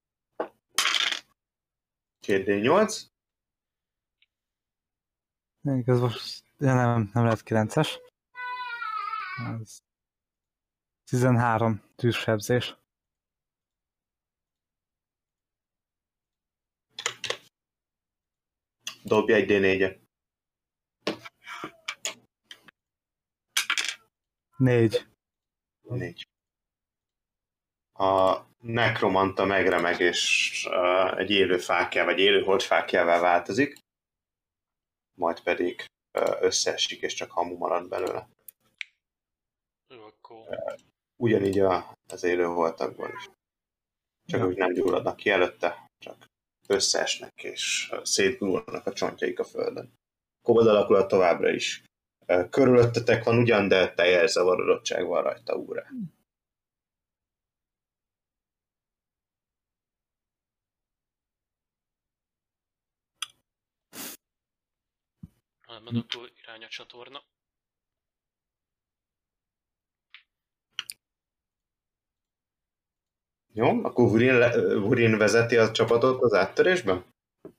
2D8. Ez most ja, nem, nem lehet 9-es. Ez 13 tűzsebzés. Dobja egy D4-et. 4. Négy. A nekromanta megremeg, és uh, egy élő fákjá, vagy élő holdfákjává változik, majd pedig uh, összeesik, és csak hamu marad belőle. Akkor Ugyanígy a, az élő holtakból is. Csak Ja. úgy nem gyulladnak ki előtte, csak összeesnek, és uh, szétgurulnak a csontjaik a földön. Kobold alakulat továbbra is. Uh, körülöttetek van ugyan, de teljes zavarodottság van rajta úrá. nem akkor irány a csatorna. Jó, akkor Vurin, le- Vurin vezeti a csapatot az áttörésben?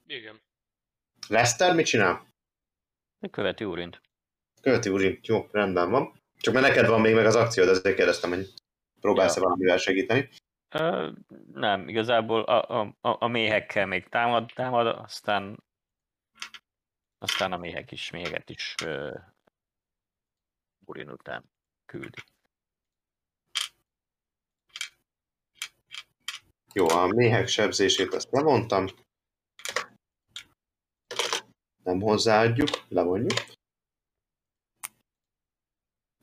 Igen. Lester mit csinál? Követi Urint. Követi Urin. Jó, rendben van. Csak mert neked van még meg az akciód, ezért kérdeztem, hogy próbálsz-e Ja. valamivel segíteni. Ö, nem, igazából a, a, a, a méhekkel még támad, támad, aztán aztán a méhek is, méheket is ö, Urin után küldi. Jó, a méhek sebzését azt levontam. Nem hozzáadjuk, levonjuk.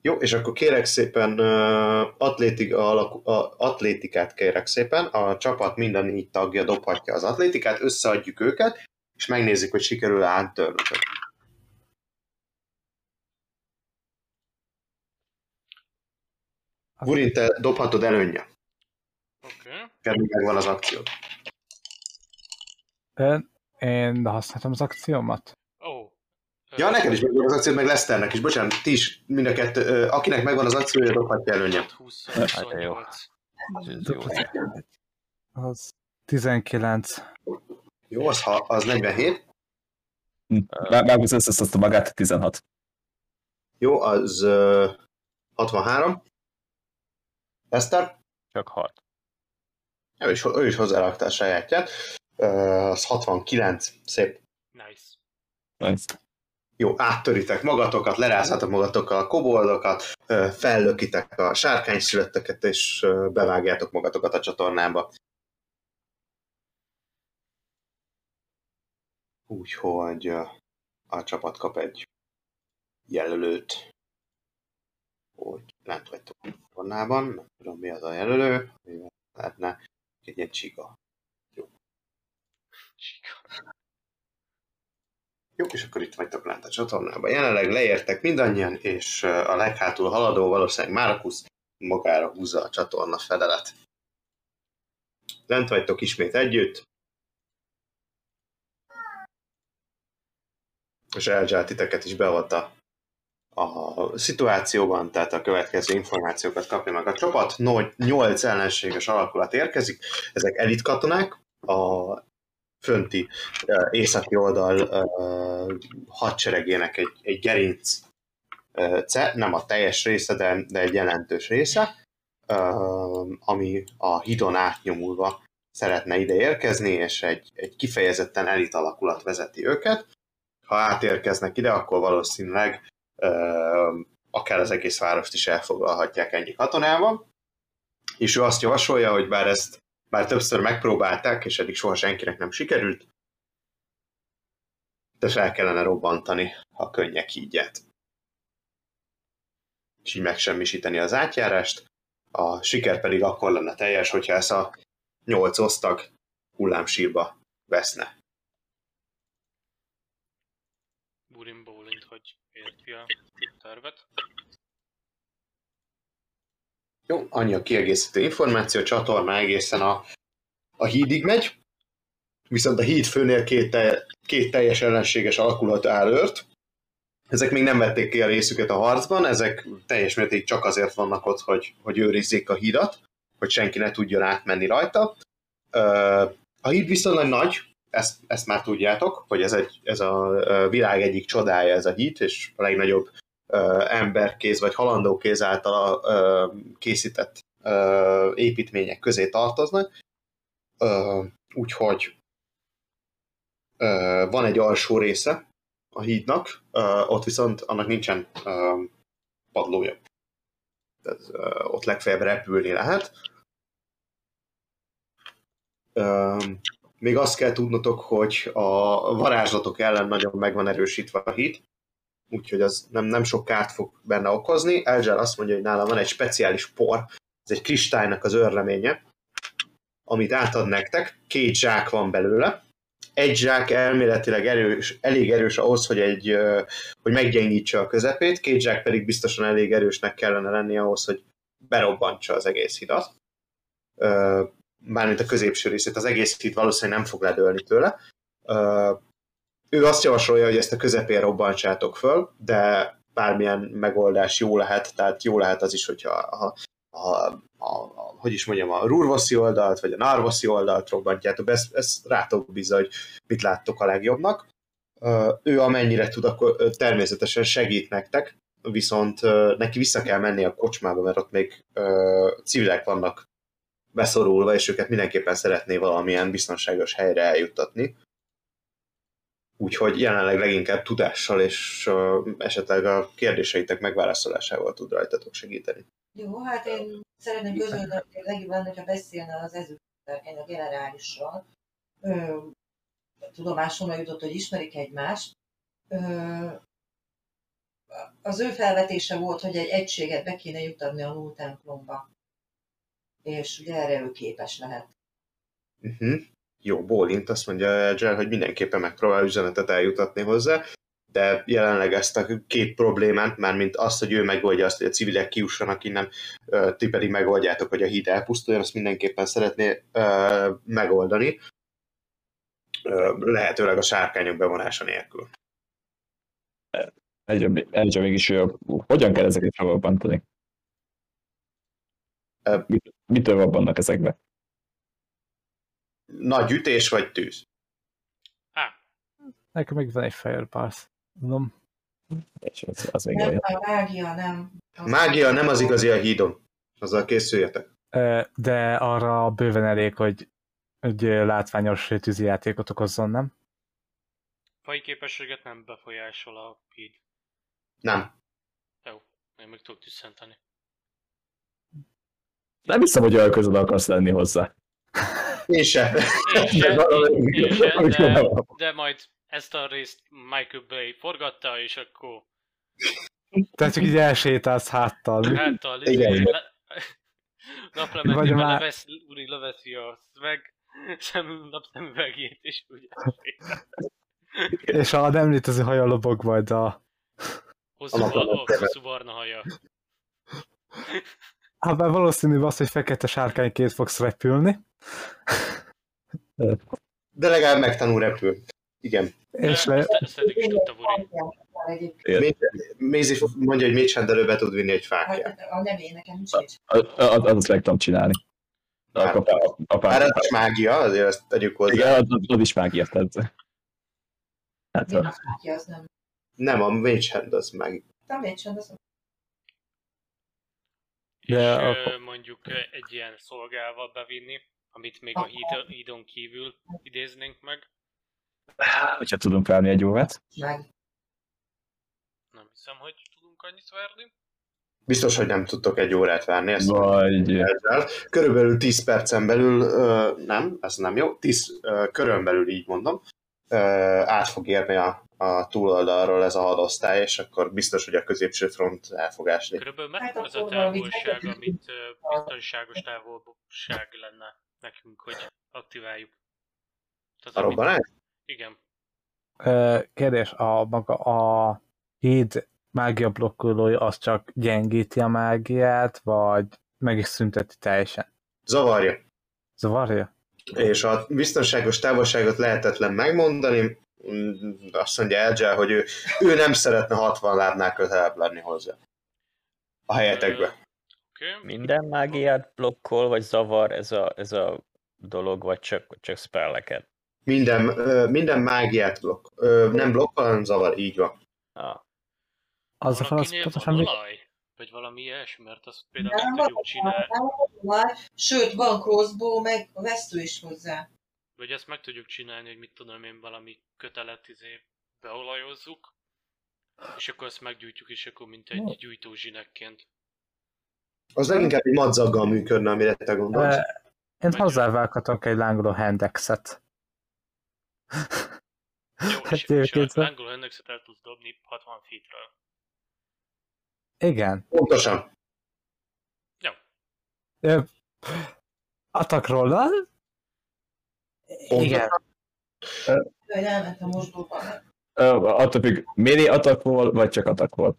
Jó, és akkor kérek szépen uh, atlétik, alakú, a, atlétikát kérek szépen. A csapat minden négy tagja dobhatja az atlétikát, összeadjuk őket, és megnézzük, hogy sikerül-e áttörnötök. Burin, te dobhatod előnye. Oké. Okay. Megvan az akciód. Én, én használtam az akciómat. Ó. Oh. Ja, neked is megvan az akciód, meg Leszternek is. Bocsánat, ti is mind a kettő, akinek megvan az akciója, dobhatja előnye. 20, Hát, jó. 28. Ez jó. Az 19. Jó, az, ha, az 47. Vágsz összeszedte magát, 16. Jó, az ö, 63. Leszter? Csak hat. Ő is, ő is hozzárakta a sajátját. Ö, az 69. Szép. Nice. Nice. Jó, áttöritek magatokat, lerázhatok magatokkal a koboldokat, fellökitek a sárkányszülötteket, és bevágjátok magatokat a csatornába. Úgyhogy a csapat kap egy jelölőt, hogy lent vagytok a csatornában, nem tudom mi az a jelölő, mivel lehetne egy ilyen csiga. Jó, és akkor itt vagytok lent a csatornában. Jelenleg leértek mindannyian, és a leghátul haladó valószínűleg Márkusz magára húzza a csatorna fedelet. Lent vagytok ismét együtt, és elzsált titeket is beavatta a szituációban, tehát a következő információkat kapja meg a csapat. No, 8 ellenséges alakulat érkezik, ezek elit katonák, a fönti északi oldal ö, hadseregének egy, egy gerinc ö, ce, nem a teljes része, de, de egy jelentős része, ami a hidon átnyomulva szeretne ide érkezni, és egy, egy kifejezetten elit alakulat vezeti őket. Ha átérkeznek ide, akkor valószínűleg akár az egész várost is elfoglalhatják ennyi katonával. És ő azt javasolja, hogy bár ezt bár többször megpróbálták, és eddig soha senkinek nem sikerült, de fel kellene robbantani a könnyek hídját. És így megsemmisíteni az átjárást, a siker pedig akkor lenne teljes, hogyha ez a nyolc osztag hullámsírba veszne. Burin bólint, hogy érti a tervet. Jó, annyi a kiegészítő információ, a csatorna egészen a, a hídig megy, viszont a híd főnél két, te, két teljes ellenséges alakulat áll ört. Ezek még nem vették ki a részüket a harcban, ezek teljes mértékig csak azért vannak ott, hogy, hogy őrizzék a hídat, hogy senki ne tudjon átmenni rajta. A híd viszonylag nagy, ezt, ezt már tudjátok, hogy ez, egy, ez a világ egyik csodája ez a híd, és a legnagyobb emberkéz vagy halandókéz által ö, készített építmények közé tartoznak. Úgyhogy van egy alsó része a hídnak, ott viszont annak nincsen padlója. Ö, ott legfeljebb repülni lehet. Még azt kell tudnotok, hogy a varázslatok ellen nagyon meg van erősítve a híd, úgyhogy az nem, nem sok kárt fog benne okozni. Elzsár azt mondja, hogy nála van egy speciális por, ez egy kristálynak az örleménye, amit átad nektek, két zsák van belőle, egy zsák elméletileg erős, elég erős ahhoz, hogy, egy, hogy meggyengítse a közepét, két zsák pedig biztosan elég erősnek kellene lenni ahhoz, hogy berobbantsa az egész hidat. Mármint a középső részét, az egész híd valószínűleg nem fog ledőlni tőle. Ő azt javasolja, hogy ezt a közepén robbantsátok föl, de bármilyen megoldás jó lehet, tehát jó lehet az is, hogyha ha, a, a, a, hogy is mondjam, a Rurvoszi oldalt, vagy a Narvoszi oldalt robbantjátok, ezt, ezt rátok bízza, hogy mit láttok a legjobbnak. Ő amennyire tud, akkor természetesen segít nektek, viszont neki vissza kell menni a kocsmába, mert ott még civilek vannak beszorulva, és őket mindenképpen szeretné valamilyen biztonságos helyre eljuttatni. Úgyhogy jelenleg leginkább tudással és esetleg a kérdéseitek megválaszolásával tud rajtatok segíteni. Jó, hát én szeretném közölni, hogy legjobban, hogyha beszélne az ezüstterken a generálisról. Tudomásomra jutott, hogy ismerik egymást. Ö, az ő felvetése volt, hogy egy egységet be kéne jutatni a Null templomba. És ugye erre ő képes lehet. Uh-huh. Jó, bólint, azt mondja Edger, hogy mindenképpen megpróbál üzenetet eljutatni hozzá, de jelenleg ezt a két problémát, már mint azt, hogy ő megoldja azt, hogy a civilek kiussanak innen, ti pedig megoldjátok, hogy a híd elpusztuljon, azt mindenképpen szeretné ö, megoldani, ö, lehetőleg a sárkányok bevonása nélkül. Egyre, egyre mégis, hogy hogyan kell ezeket felrobbantani? Mit- Mitől robbannak ezekbe? Nagy ütés vagy tűz? Á, Nekem még van egy Fire Pass. Mondom, És az, az még Nem, olyan. a mágia nem. A mágia nem az igazi a hídon. Azzal készüljetek. De arra bőven elég, hogy egy látványos tűzijátékot okozzon, nem? fai képességet nem befolyásol a híd. Nem. Jó, én meg tudok tüsszenteni. Nem hiszem, hogy olyan közel akarsz lenni hozzá. Én se. Én de, de majd ezt a részt Michael Bay forgatta, és akkor Tehát csak így elsétálsz háttal. háttal Igen. le, Vagy naplementében már- levesz, úri leveszi a szveg, szem, napszemüvegét, és ugye És a nem létező haja lobog majd a... hosszú, A a, hosszú barna haja. Hát már valószínű az, hogy fekete sárkányként fogsz repülni. De legalább megtanul repül. Igen. És le... Mézi mondja, hogy mécsendelő be tud vinni egy fákját. a nevén nekem nincs. Az, az, azt meg tudom csinálni. A Hát, a Bár ez is mágia, azért ezt tegyük hozzá. igen, az, az, az is mágia, tehát. Hát, Én azt ki az nem. Nem, a mécsend az meg. Nem miért sem, az És De ö, akkor- mondjuk egy ilyen szolgával bevinni, amit még a híd, hídon kívül idéznénk meg. hogyha tudunk várni egy meg. Nem hiszem, hogy tudunk annyit várni. Biztos, hogy nem tudtok egy órát várni. Ezt Vagy ezzel. Körülbelül 10 percen belül, ö, nem, ez nem jó, 10 ö, körön belül így mondom, ö, át fog érni a, a túloldalról ez a hadosztály, és akkor biztos, hogy a középső front el fog ásni. Körülbelül Hát mekkora az a távolság, amit biztonságos távolság lenne nekünk, hogy aktiváljuk. Tehát, A amit- robbanás? Igen. Kérdés, a maga a híd mágia blokkolója az csak gyengíti a mágiát, vagy meg is szünteti teljesen? Zavarja. Zavarja? És a biztonságos távolságot lehetetlen megmondani, azt mondja Elgel, hogy ő, ő nem szeretne 60 lábnál közelebb lenni hozzá. A helyetekbe. Okay. Minden mágiát blokkol, vagy zavar ez a, ez a dolog, vagy csak, csak spelleket? Minden, minden mágiát blokk. Nem blokkol, hanem zavar, így van. Ah, Az a az Valakinél pontosan olaj? Vagy valami ilyesmi, mert azt például Nem van tudjuk csinálni. Sőt, van crossbow, meg vesztő is hozzá. Vagy ezt meg tudjuk csinálni, hogy mit tudom én, valami kötelet izé beolajozzuk, és akkor azt meggyújtjuk, és akkor mint egy gyújtó zsinekként. Az leginkább egy madzaggal működne, amire te gondolsz. Ö, Én hozzávághatok egy lángoló handexet. Jó, és, Hát és a lángoló hendexet el tudsz dobni 60 feetről. Igen. Pontosan. Ö, Atakról, Igen. Hogy elment a mosdóba. Ö, Attól függ, méri atak volt, vagy csak atak volt.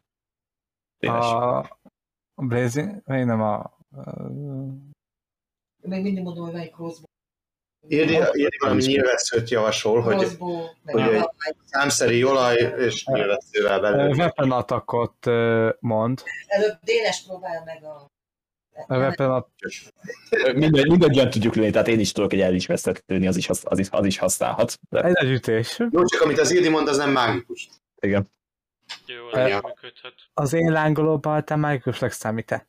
A Blazing, még nem a... Még mindig mondom, hogy egy crossbow. Írni, írni valami nyilvesszőt javasol, hogy hogy a- egy- számszeri olaj és nyilvesszővel ö, belül. Weapon attackot mond. Előbb Dénes próbál meg a... A weapon at- Minden, mindannyian tudjuk lőni, tehát én is tudok egy vesztet lőni, az is, az is, az is használhat. De, egy együttés. Jó, csak amit az Ildi mond, az nem mágikus. igen. Jó, ez működhet. Az én lángolóban te mágikusnak számít-e?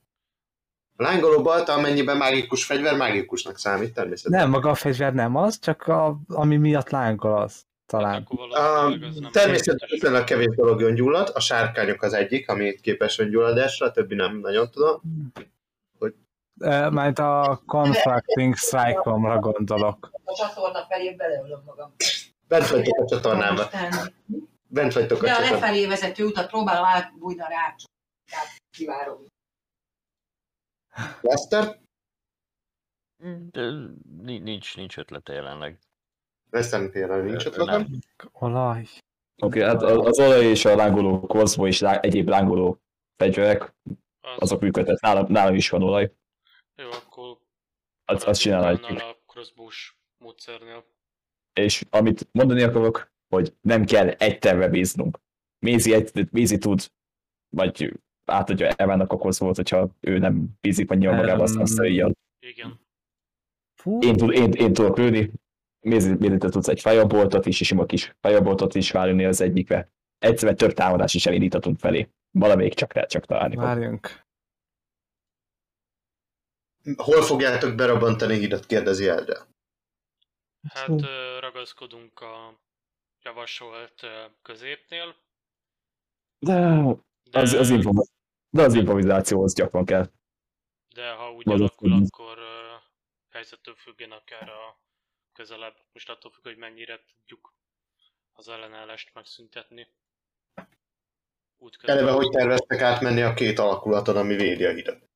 A lángoló balta, amennyiben mágikus fegyver, mágikusnak számít természetesen. Nem, maga a fegyver nem az, csak a, ami miatt lángol az. Hát Talán. akkor A, az természetesen viszonylag kevés dolog öngyullad, a sárkányok az egyik, ami képes öngyulladásra, a többi nem nagyon tudom. Majd a Conflicting Strike-omra gondolok. A csatorna felé beleülöm magam. Bent vagytok a csatornába. Bent vagytok a De a lefelé vezető utat próbálom átbújni a rácsot. Kivárom. Lester? de nincs, nincs ötlete jelenleg. Például nincs ott Nem. Olaj. Oké, okay, hát az olaj és a lángoló crossbow és lá, egyéb lángoló fegyverek, Az, azok működhet. Nálam, nálam is van olaj. Jó, akkor Azt, azt csinálhatjuk. a crossbows módszernél. És amit mondani akarok, hogy nem kell egy terve bíznunk. Mézi, egy, Mézi tud, vagy átadja Evának a crossbow hogyha ő nem bízik annyira magában, azt azt így Igen. Fú, én, tud, én, én tudok lőni, Mézi, Mézi te tudsz egy fireboltot is, és sima kis fireboltot is válni az egyikbe. Egyszerűen több támadás is elindíthatunk felé. Valamelyik csak lehet csak találni. fog. Hol fogjátok berabbantani hidat, kérdezi Eldel. Hát ragaszkodunk a javasolt középnél. De De, az, az, de az improvizációhoz gyakran kell. de ha úgy alakul, akkor helyzettől függően akár a közelebb. Most attól függ, hogy mennyire tudjuk az ellenállást megszüntetni. Útközben. Eleve, hogy terveztek átmenni a két alakulaton, ami védi a hidat.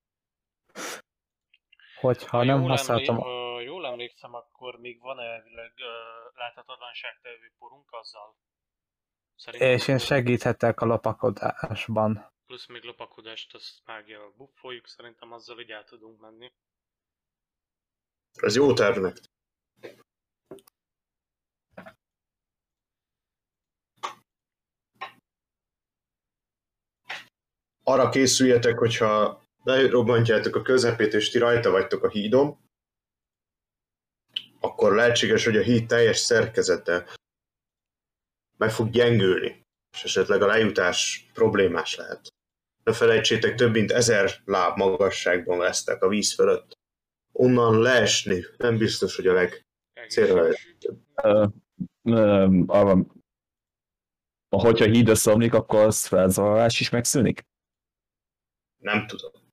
Hogyha nem jól, használtam... emlé- ha jól emlékszem, akkor még van elvileg láthatatlanságtevő porunk azzal. Szerintem És én segíthetek a lopakodásban. Plusz még lopakodást, azt mágia buffoljuk, szerintem azzal így el tudunk menni. Ez jó tervnek. Arra készüljetek, hogyha lerobbantjátok a közepét, és ti rajta vagytok a hídon, akkor lehetséges, hogy a híd teljes szerkezete meg fog gyengülni, és esetleg a lejutás problémás lehet. Ne felejtsétek, több mint ezer láb magasságban lesztek a víz fölött. Onnan leesni nem biztos, hogy a leg... Célra. Ö, ö, arra, hogyha a híd összeomlik, akkor az felzavarás is megszűnik? Nem tudom.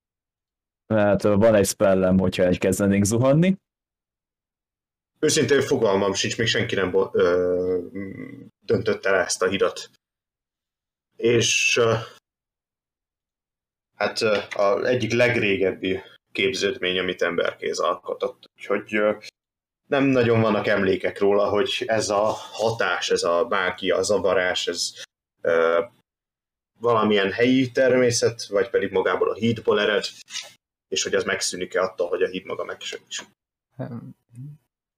Mert ö, van egy spellem, hogyha egy kezdenénk zuhanni, Őszintén fogalmam sincs, még senki nem döntötte el ezt a hidat. És hát ö, az egyik legrégebbi képződmény, amit emberkéz alkotott. Úgyhogy nem nagyon vannak emlékek róla, hogy ez a hatás, ez a mágia, a zavarás, ez valamilyen helyi természet, vagy pedig magából a hídból ered, és hogy az megszűnik-e attól, hogy a híd maga megsemmis.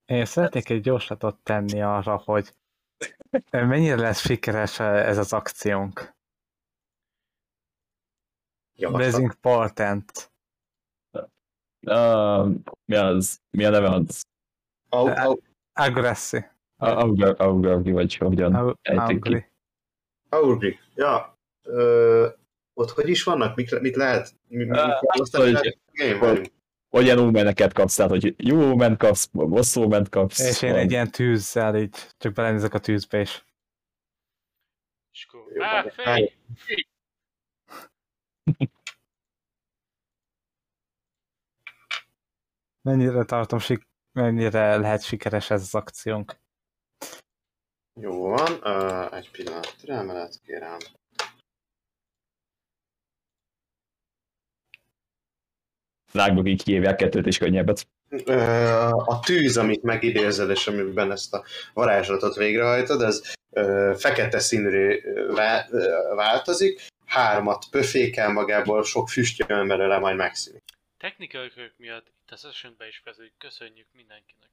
Én szeretnék egy gyorslatot tenni arra, hogy mennyire lesz sikeres ez az akciónk. Ez important. Uh, mi az? Mi a neve az? Au, au, Aggresszi. Augur, Augur, vagy hogyan Au- ejtik ki. Augri. Aurgi, ja. Ö, ott hogy is vannak? Mit, mit lehet? Mit azt, hogy- Game van. Olyan ómeneket kapsz, tehát hogy jó óment kapsz, rossz óment kapsz. És én van. egy ilyen tűzzel így, csak belenézek a tűzbe is. És akkor, á, fej! Mennyire tartom, sik- mennyire lehet sikeres ez az akciónk. Jó van, ö, egy pillanat türelmelet kérem. Rágok így hívják kettőt és könnyebbet. A tűz, amit megidézel, és amiben ezt a varázslatot végrehajtod, ez fekete színre változik, hármat pöfékel magából, sok füstjön belőle, majd megszűnik. Technikai miatt itt a sessionbe is kezdődik. Köszönjük mindenkinek.